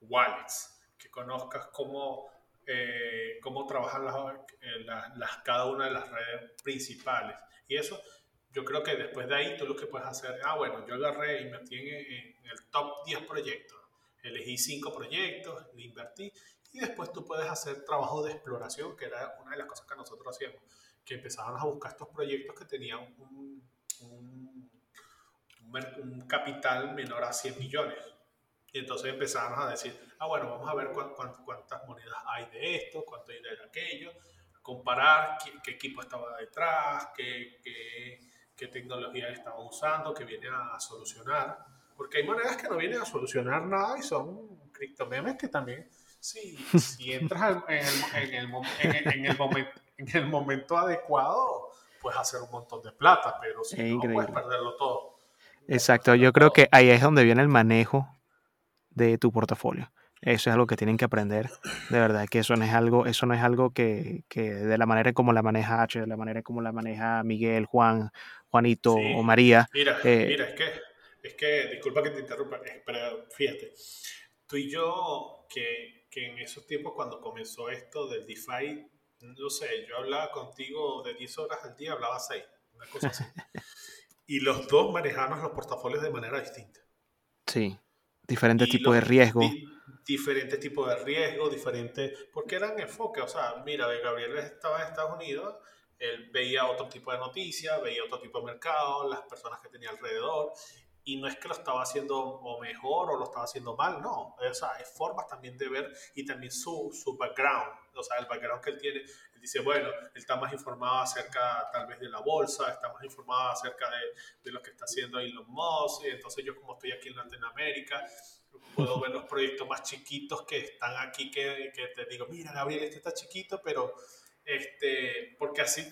wallets, que conozcas cómo, eh, cómo trabajan eh, las, las, cada una de las redes principales. Y eso, yo creo que después de ahí tú lo que puedes hacer, ah, bueno, yo agarré metí en, en el top 10 proyectos, elegí 5 proyectos, le invertí, y después tú puedes hacer trabajo de exploración, que era una de las cosas que nosotros hacíamos que empezaban a buscar estos proyectos que tenían un, un, un, capital menor a 100 millones. Y entonces empezaban a decir, ah, bueno, vamos a ver cuántas monedas hay de esto, cuánto hay de aquello, comparar qué, equipo estaba detrás, qué, qué, qué, tecnología estaban usando, que viene a, solucionar. Porque hay monedas que no vienen a solucionar nada y son criptomemes que también, si, si entras en el, en el, en el momento en el momento adecuado, puedes hacer un montón de plata, pero si no, puedes perderlo todo. Exacto, yo creo que ahí es donde viene el manejo de tu portafolio. Eso es algo que tienen que aprender, de verdad, que eso no es algo, eso no es algo que, que de la manera como la maneja H, de la manera como la maneja Miguel, Juan, Juanito o María. Mira, eh, mira, es que, es que, disculpa que te interrumpa, pero fíjate, tú y yo, que, que en esos tiempos cuando comenzó esto del DeFi, no sé, yo hablaba contigo de 10 horas al día, hablaba 6, una cosa así. y los dos manejamos los portafolios de manera distinta. Sí, diferentes tipos de riesgo. Diferentes tipos de riesgo, diferentes, porque eran enfoques, o sea, mira, Gabriel estaba en Estados Unidos, él veía otro tipo de noticias, veía otro tipo de mercado, las personas que tenía alrededor, y no es que lo estaba haciendo o mejor o lo estaba haciendo mal, no. O sea, hay formas también de ver y también su, su background, o sea, el background que él tiene. Dice, bueno, él está más informado acerca tal vez de la bolsa, está más informado acerca de, de lo que está haciendo Elon Musk, y entonces yo como estoy aquí en Latinoamérica, puedo ver los proyectos más chiquitos que están aquí, que, que te digo, mira, Gabriel, este está chiquito, pero este, porque así,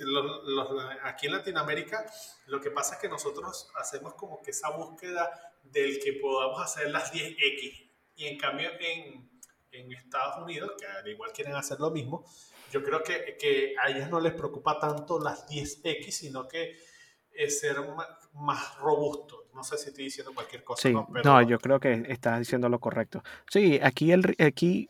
aquí en Latinoamérica lo que pasa es que nosotros hacemos como que esa búsqueda del que podamos hacer las 10X. Y en cambio en, en Estados Unidos, que al igual quieren hacer lo mismo, yo creo que, que a ellos no les preocupa tanto las 10X, sino que es ser más, robusto. No sé si estoy diciendo cualquier cosa. Sí, ¿no? yo creo que estás diciendo lo correcto. Sí, aquí, el, aquí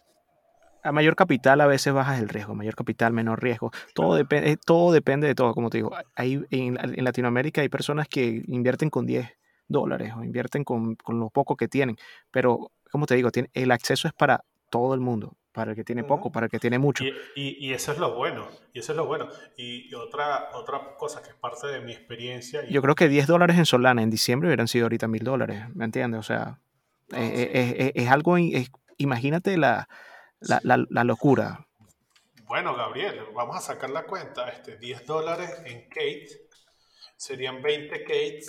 a mayor capital a veces bajas el riesgo, mayor capital, menor riesgo. Todo, depende, todo depende de todo, como te digo. Hay, en, Latinoamérica hay personas que invierten con 10 dólares o invierten con, con, lo poco que tienen, pero como te digo, tiene, el acceso es para todo el mundo, para el que tiene poco, para el que tiene mucho. Y, y, eso es lo bueno, y eso es lo bueno. Y, otra, otra cosa que es parte de mi experiencia. Yo creo que 10 dólares en Solana en diciembre hubieran sido ahorita mil dólares, ¿me entiendes? O sea, eh, eh, es, es, algo, imagínate la la, la, la, locura. Bueno, Gabriel, vamos a sacar la cuenta. Este, 10 dólares en Kate serían 20 Kate.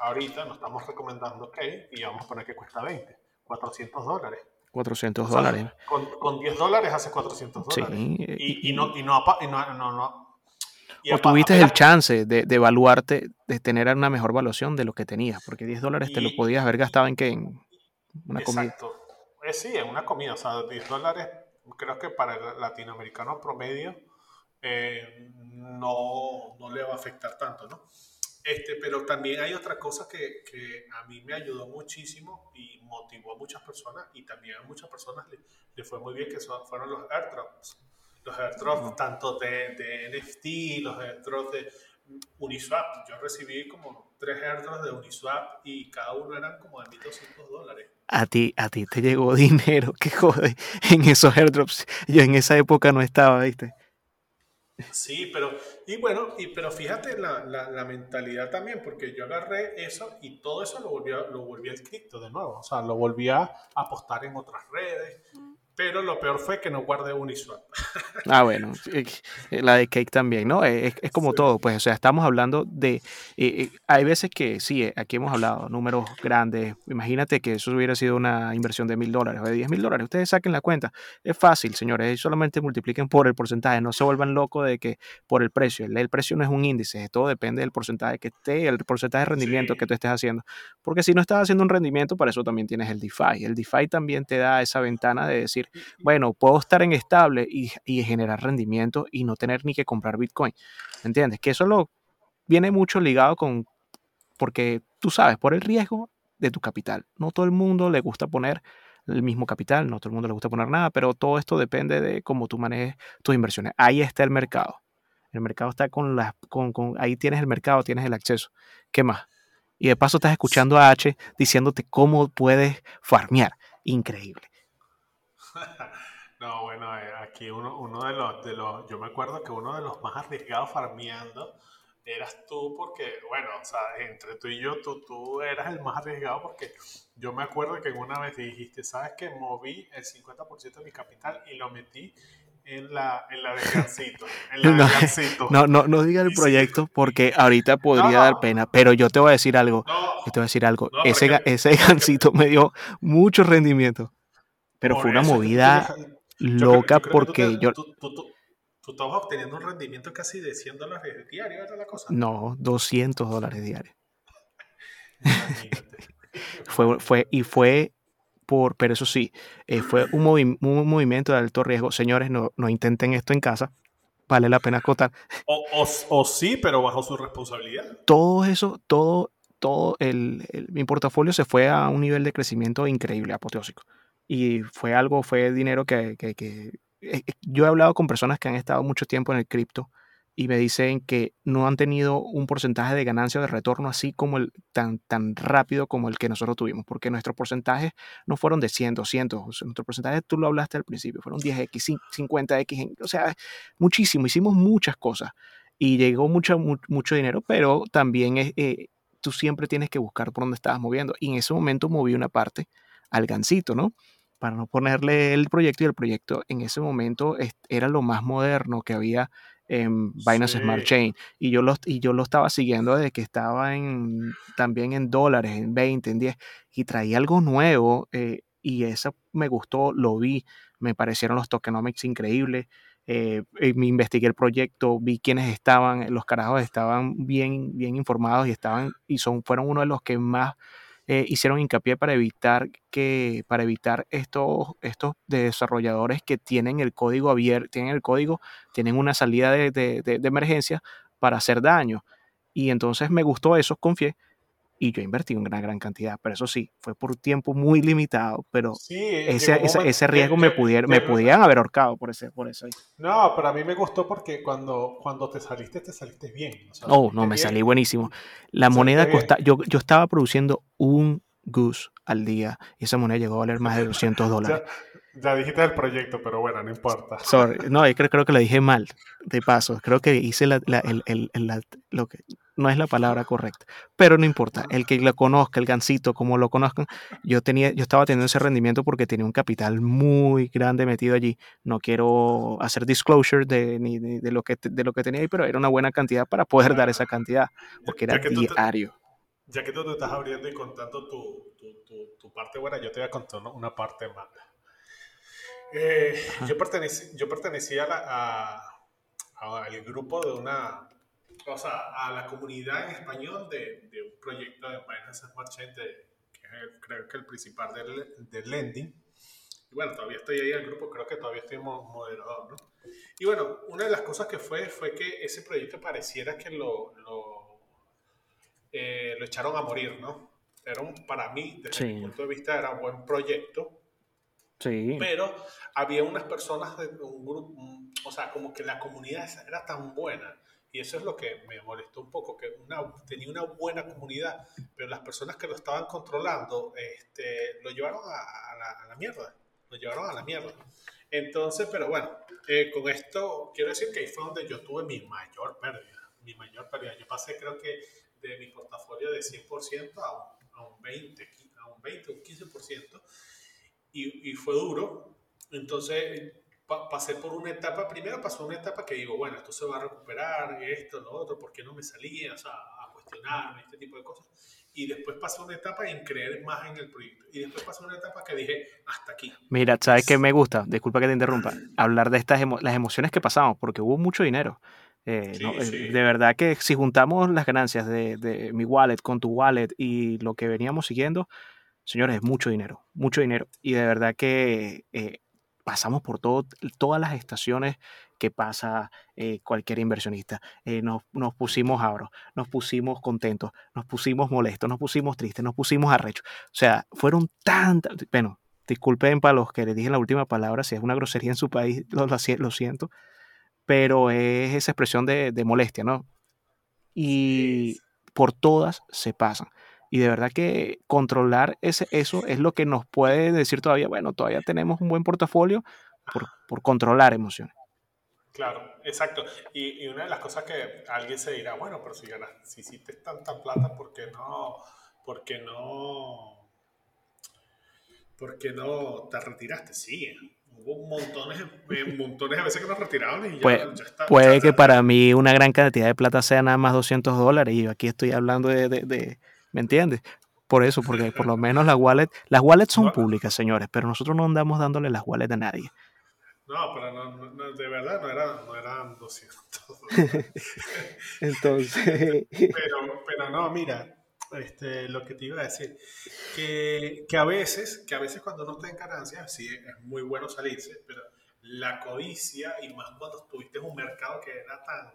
Ahorita nos estamos recomendando Kate y vamos a poner que cuesta 20. 400 dólares. 400 dólares. Con, con, 10 dólares hace 400 dólares. Sí, y, y, no, y no, no, no, no o tuviste el chance de, de, evaluarte, de tener una mejor evaluación de lo que tenías, porque 10 dólares te lo podías haber gastado en qué? En una comida. Exacto. Eh, sí, en una comida, o sea, 10 dólares, creo que para el latinoamericano promedio eh, no, no, le va a afectar tanto, ¿no? Este, pero también hay otra cosa que, que, a mí me ayudó muchísimo y motivó a muchas personas y también a muchas personas le, le fue muy bien, que son, fueron los airdrops. Los airdrops tanto de, de NFT, los airdrops de Uniswap. Yo recibí como tres airdrops de Uniswap y cada uno eran como de 1.200 dólares. A ti, a ti te llegó dinero, que jode, en esos airdrops. Yo en esa época no estaba, ¿viste? Sí, pero, y bueno, y, pero fíjate la, la, la, mentalidad también, porque yo agarré eso y todo eso lo volví, a, lo volví al cripto de nuevo, o sea, lo volví a apostar en otras redes, pero lo peor fue que no guardé Uniswap. Ah, bueno, eh, la de Cake también, ¿no? Es, es como todo, pues, o sea, estamos hablando de... Eh, eh, hay veces que sí, aquí hemos hablado, números grandes. Imagínate que eso hubiera sido una inversión de mil dólares o de diez mil dólares. Ustedes saquen la cuenta. Es fácil, señores, solamente multipliquen por el porcentaje. No se vuelvan locos de que por el precio. El, precio no es un índice, todo depende del porcentaje que esté, el porcentaje de rendimiento que tú estés haciendo. Porque si no estás haciendo un rendimiento, para eso también tienes el DeFi. El DeFi también te da esa ventana de decir, bueno, puedo estar en estable y, generar rendimiento y no tener ni que comprar Bitcoin. ¿Entiendes? Que eso lo viene mucho ligado con, porque tú sabes, por el riesgo de tu capital. No todo el mundo le gusta poner el mismo capital, no todo el mundo le gusta poner nada, pero todo esto depende de cómo tú manejes tus inversiones. Ahí está el mercado. El mercado está con las, con, ahí tienes el mercado, tienes el acceso. ¿Qué más? Y de paso estás escuchando a H diciéndote cómo puedes farmear. Increíble. No, bueno, eh, aquí uno, uno de, los, de los, yo me acuerdo que uno de los más arriesgados farmeando eras tú porque, bueno, o sea, entre tú y yo, tú, tú eras el más arriesgado porque yo me acuerdo que una vez dijiste, ¿sabes que Moví el 50% de mi capital y lo metí en la, en la de. En la no, no, no, diga el proyecto porque ahorita podría dar pena, pero yo te voy a decir algo. yo te voy a decir algo. ese, ese Gancito me dio mucho rendimiento, pero fue una movida loca porque yo... Tú estabas obteniendo un rendimiento casi de 100 dólares diarios, ¿era la cosa? No, 200 dólares diarios. fue, fue, y fue por, pero eso sí, eh, fue un, un, movimiento de alto riesgo. Señores, no, no intenten esto en casa. Vale la pena acotar. O, o, sí, pero bajo su responsabilidad. Todo eso, todo, todo el, mi portafolio se fue a un nivel de crecimiento increíble, apoteósico. Y fue algo, fue dinero que, que, que eh, eh, yo he hablado con personas que han estado mucho tiempo en el cripto y me dicen que no han tenido un porcentaje de ganancia o de retorno así como el tan, tan rápido como el que nosotros tuvimos, porque nuestros porcentajes no fueron de 100, 200, o nuestros porcentajes, tú lo hablaste al principio, fueron 10x, 50x, o sea, muchísimo, hicimos muchas cosas y llegó mucho, mucho dinero, pero también eh, tú siempre tienes que buscar por dónde estabas moviendo y en ese momento moví una parte al gancito, ¿no? Para no ponerle el proyecto y el proyecto en ese momento era lo más moderno que había en Binance Smart Chain y yo lo, y yo lo estaba siguiendo desde que estaba en, también en dólares, en 20, en 10 y traía algo nuevo eh, y eso me gustó, lo vi, me parecieron los tokenomics increíbles. Eh, me investigué el proyecto, vi quiénes estaban, los carajos estaban bien, bien informados y estaban y son, fueron uno de los que más eh, hicieron hincapié para evitar que para evitar estos, estos desarrolladores que tienen el código abierto, tienen el código, tienen una salida de, de, emergencia para hacer daño. Y entonces me gustó eso, confié, y yo invertí una gran, gran cantidad, pero eso sí, fue por tiempo muy limitado, pero ese, ese, riesgo me, pudiera, me podían haber ahorcado por, ese, por eso. No, pero a mí me gustó porque cuando, cuando te saliste, te saliste bien. oh, no, me salí buenísimo. La moneda costaba, yo, yo estaba produciendo un goose al día y esa moneda llegó a valer más de 200 dólares. Ya dijiste el proyecto, pero bueno, no importa. Sorry. No, creo, creo que lo dije mal, de paso. Creo que hice la, el, el, lo que no es la palabra correcta, pero no importa. El que lo conozca, el gancito, como lo conozcan, yo tenía, yo estaba teniendo ese rendimiento porque tenía un capital muy grande metido allí. No quiero hacer disclosure de, ni, de, lo que, de lo que tenía ahí, pero era una buena cantidad para poder dar esa cantidad, porque era diario. ya que tú te estás abriendo y contando tu, tu, tu, parte buena, yo te voy a contar una parte mala. Eh, yo, pertenecí, yo pertenecía al grupo de una, o sea, a la comunidad en español de, de un proyecto de Binance Smart Chain, que es creo que el principal del, del, lending. Y bueno, todavía estoy ahí en el grupo, creo que todavía estoy moderador, ¿no? Y bueno, una de las cosas que fue fue que ese proyecto pareciera que lo, lo, eh, lo echaron a morir, ¿no? Era un, para mí, desde mi punto de vista, era un buen proyecto, pero había unas personas de un grupo, o sea, como que la comunidad era tan buena. Y eso es lo que me molestó un poco, que una, tenía una buena comunidad, pero las personas que lo estaban controlando este, lo llevaron a, la, mierda. Lo llevaron a la mierda. Entonces, pero bueno, eh, con esto quiero decir que ahí fue donde yo tuve mi mayor pérdida. Mi mayor pérdida. Yo pasé, creo que, de mi portafolio de 100% a un, a un 20, a un 20, un 15% y, fue duro. Entonces pasé por una etapa, primero pasó una etapa que digo, bueno, esto se va a recuperar, esto, lo otro, ¿por qué no me salía? O sea, a cuestionarme, este tipo de cosas. Y después pasó una etapa en creer más en el proyecto. Y después pasó una etapa que dije, hasta aquí. Mira, ¿sabes qué me gusta? Disculpa que te interrumpa. Hablar de estas las emociones que pasamos, porque hubo mucho dinero. Eh, eh, de verdad que si juntamos las ganancias de, de, mi wallet con tu wallet y lo que veníamos siguiendo, señores, es mucho dinero, mucho dinero. Y de verdad que eh, pasamos por todo, todas las estaciones que pasa eh, cualquier inversionista. Eh, nos, nos, pusimos abros, nos pusimos contentos, nos pusimos molestos, nos pusimos tristes, nos pusimos arrechos. O sea, fueron tantas, bueno, disculpen para los que les dije la última palabra, si es una grosería en su país, lo, lo siento, pero es esa expresión de, de molestia, ¿no? Y por todas se pasan. Y de verdad que controlar ese, eso es lo que nos puede decir todavía, bueno, todavía tenemos un buen portafolio por, por controlar emociones. Claro, exacto. Y, y, una de las cosas que alguien se dirá, bueno, pero si ganas, si hiciste tanta plata, ¿por qué no, por qué no, por qué no te retiraste? Sí, hubo montones, montones de veces que nos retiraron y ya, ya está. Puede ya que para mí una gran cantidad de plata sea nada más 200 dólares y yo aquí estoy hablando de, de, de ¿me entiendes? Por eso, porque por lo menos las wallets, las wallets son No. públicas, señores, pero nosotros no andamos dándole las wallets a nadie. No, pero no, de verdad no, era, no eran 200. Entonces, pero, pero no, mira, este, lo que te iba a decir, que, que a veces, que a veces cuando uno está en ganancias, sí, es muy bueno salirse, pero la codicia, y más cuando estuviste en un mercado que era tan,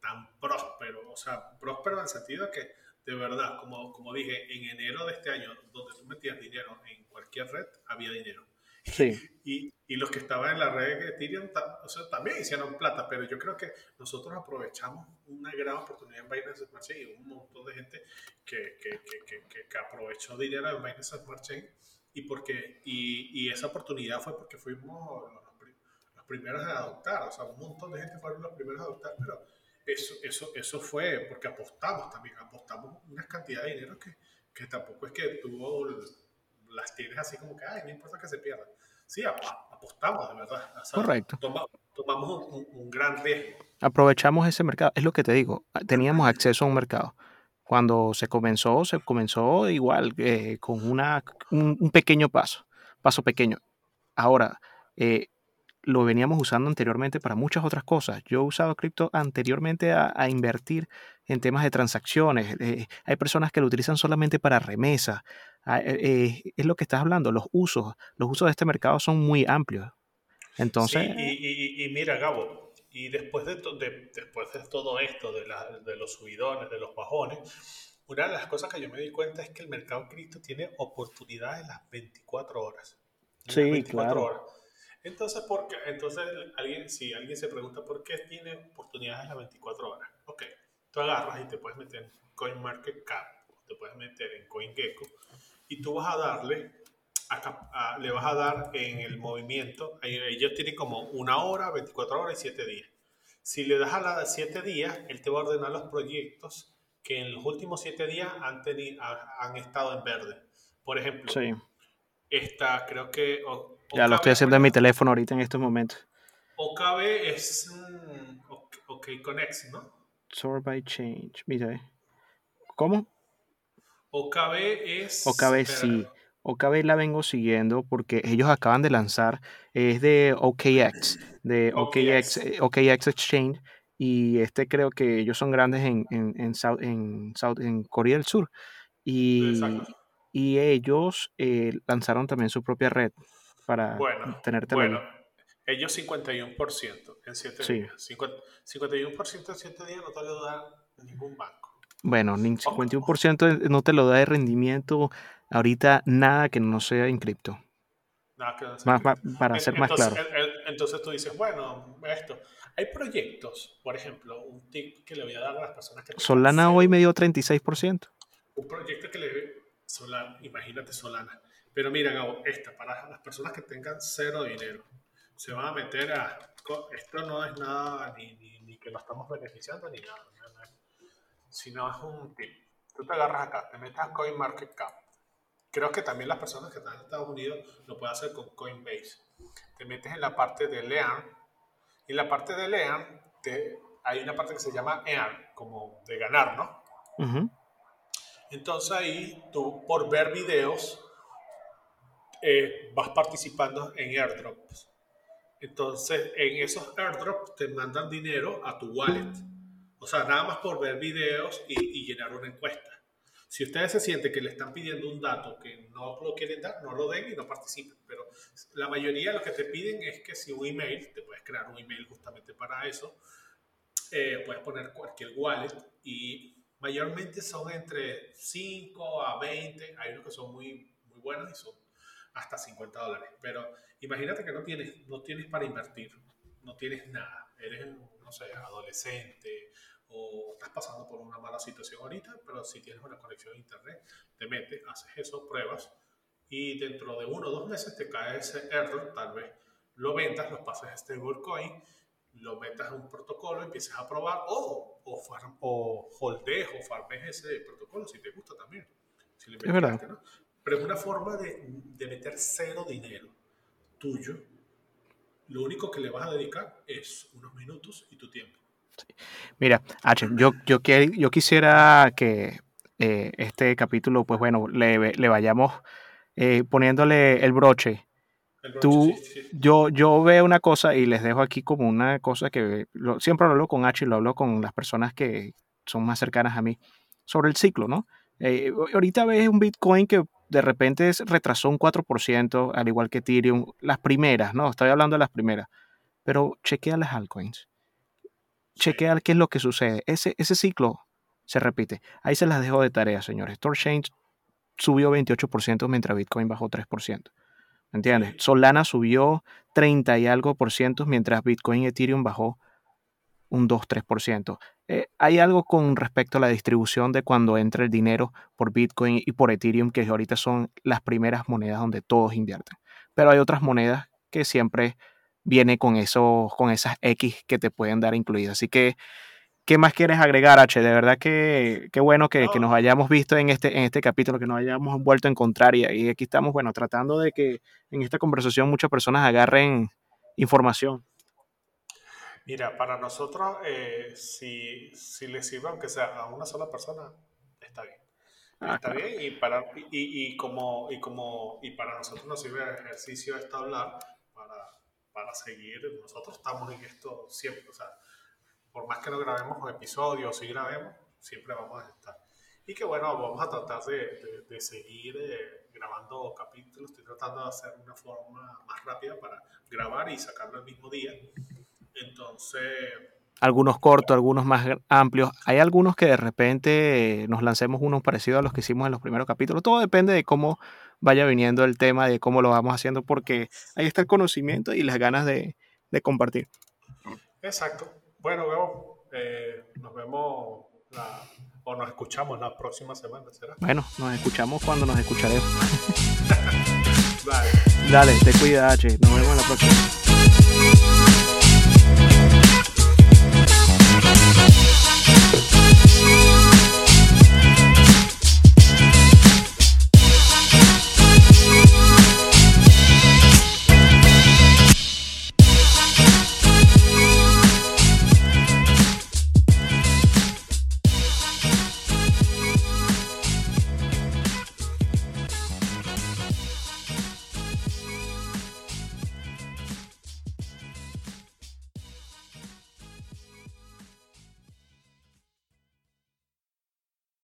tan próspero, o sea, próspero en el sentido de que, de verdad, como, como dije, en enero de este año, donde tú metías dinero en cualquier red, había dinero. sí, Y, y los que estaban en la red de Ethereum o sea, también hicieron plata, pero yo creo que nosotros aprovechamos una gran oportunidad en Binance Smart Chain y un montón de gente que, que, que, que, aprovechó dinero en Binance Smart Chain y, porque, y, y esa oportunidad fue porque fuimos los, los primeros a adoptar, o sea, un montón de gente fueron los primeros a adoptar, pero eso, eso, eso fue porque apostamos también, apostamos una cantidad de dinero que, que tampoco es que tuvo las tienes así como que, ay, no importa que se pierdan. Sí, ap- apostamos, de verdad. Correcto. toma- tomamos un, un- un gran riesgo. aprovechamos ese mercado. Es lo que te digo, teníamos acceso a un mercado. Cuando se comenzó, se comenzó igual, eh, con una, un, un pequeño paso, paso pequeño. Ahora, eh, lo veníamos usando anteriormente para muchas otras cosas. Yo he usado cripto anteriormente a, a invertir en temas de transacciones. Eh, hay personas que lo utilizan solamente para remesas. Ah, eh, eh, es lo que estás hablando, los usos. Los usos de este mercado son muy amplios. Entonces, Sí, y, y- y mira, Gabo, y después de, to- de- después de todo esto, de, la- de los subidones, de los bajones, una de las cosas que yo me di cuenta es que el mercado cripto tiene oportunidades las 24 horas. Las Sí, claro. horas. Entonces, ¿por qué? Entonces alguien, si alguien se pregunta por qué tiene oportunidades las 24 horas, ok, tú agarras y te puedes meter en CoinMarketCap, te puedes meter en CoinGecko, y tú vas a darle a a- le vas a dar en el movimiento. Ellos tienen como una hora, 24 horas y 7 días. Si le das a la de 7 días, él te va a ordenar los proyectos que en los últimos 7 días han, teni- ha- han estado en verde. Por ejemplo, sí. esta creo que... o- Ya lo estoy haciendo en mi teléfono ahorita en estos momentos. OKB es mm, OK, Connect, ¿no? Sort by change. Mira. ¿Cómo? OKB es... OKB sí. OKB la vengo siguiendo porque ellos acaban de lanzar, es de OKX, de OKX, OKX. eh, OKX Exchange, y este creo que ellos son grandes en, en, en, South- en, South- en Corea del Sur. Y, Exacto. y ellos eh, lanzaron también su propia red para Bueno, tenértela ahí. bueno, ellos 51% en 7 Sí. días. 50 51% en 7 días no te lo da ningún banco. Bueno, ni 51% no te lo da de rendimiento ahorita nada que no sea en cripto. Nada que no sea Más- cripto. para ser más claro. el- el- entonces tú dices, bueno, esto. Hay proyectos, por ejemplo, un tip que le voy a dar a las personas que Solana hoy me dio 36%. un proyecto que le Solana, imagínate Solana. Pero mira, Gabo, esta, para las personas que tengan cero dinero, se van a meter a. Esto no es nada, ni, ni, ni que lo estamos beneficiando, ni nada, nada, nada. Sino es un tip. Tú te agarras acá, te metes a CoinMarketCap. Creo que también las personas que están en Estados Unidos lo pueden hacer con Coinbase. Te metes en la parte de Learn. Y en la parte de Learn, te, hay una parte que se llama Earn, como de ganar, ¿no? Ujú. Entonces ahí tú por ver videos eh, vas participando en airdrops. Entonces en esos airdrops te mandan dinero a tu wallet. O sea, nada más por ver videos y, y llenar una encuesta. Si ustedes se sienten que le están pidiendo un dato que no lo quieren dar, no lo den y no participen. Pero la mayoría de lo que te piden es que si un email, te puedes crear un email justamente para eso, eh, puedes poner cualquier wallet y mayormente son entre 5 a 20, hay unos que son muy, muy buenos y son hasta 50 dólares. Pero imagínate que no tienes, no tienes para invertir, no tienes nada, eres, no sé, adolescente o estás pasando por una mala situación ahorita, pero si tienes una conexión a internet, te metes, haces eso, pruebas y dentro de uno o dos meses te cae ese error, tal vez lo ventas, lo pases a stablecoin lo metas en un protocolo, empieces a probar o, o, o holdees o farmes ese protocolo si te gusta también. es verdad. Pero es una forma de, de, meter cero dinero tuyo. Lo único que le vas a dedicar es unos minutos y tu tiempo. Mira, H, yo, yo, yo quisiera que eh, este capítulo, pues bueno, le, le vayamos eh, poniéndole el broche Tú, Yo, yo veo una cosa y les dejo aquí como una cosa que siempre lo hablo con H y lo hablo con las personas que son más cercanas a mí, sobre el ciclo, ¿no? Eh, ahorita ves un Bitcoin que de repente retrasó un 4%, al igual que Ethereum, las primeras, ¿no? Estoy hablando de las primeras, pero chequea las altcoins. Chequea qué es lo que sucede. Ese, ese ciclo se repite. Ahí se las dejo de tarea, señores. TorChange subió 28% mientras Bitcoin bajó 3%. ¿Entiendes? Solana subió 30 y algo por ciento, mientras Bitcoin y Ethereum bajó un 2-3%. Eh, hay algo con respecto a la distribución de cuando entra el dinero por Bitcoin y por Ethereum, que ahorita son las primeras monedas donde todos invierten. Pero hay otras monedas que siempre viene con, eso, con esas X que te pueden dar incluidas. Así que ¿Qué más quieres agregar, H? De verdad que qué bueno que, nos hayamos visto en este, en este capítulo, que nos hayamos vuelto a encontrar y, y, aquí estamos, bueno, tratando de que en esta conversación muchas personas agarren información. Mira, para nosotros, eh, si, si les sirve, aunque sea a una sola persona, está bien. Ah, está bien y para, y, y, como, y, como, y para nosotros nos sirve el ejercicio esto hablar para, para seguir. Nosotros estamos en esto siempre, o sea, por más que no grabemos un episodio o si grabemos, siempre vamos a estar. Y que bueno, vamos a tratar de, de, seguir eh, grabando capítulos. Estoy tratando de hacer una forma más rápida para grabar y sacarlo el mismo día. Entonces... Algunos cortos, algunos más amplios. Hay algunos que de repente nos lancemos unos parecidos a los que hicimos en los primeros capítulos. Todo depende de cómo vaya viniendo el tema, de cómo lo vamos haciendo, porque ahí está el conocimiento y las ganas de, de compartir. Exacto. Bueno, eh, nos vemos o nos escuchamos la próxima semana, ¿será? Bueno, nos escuchamos cuando nos escucharemos. Dale. Dale, te cuida, H. Nos vemos la próxima. Thank you.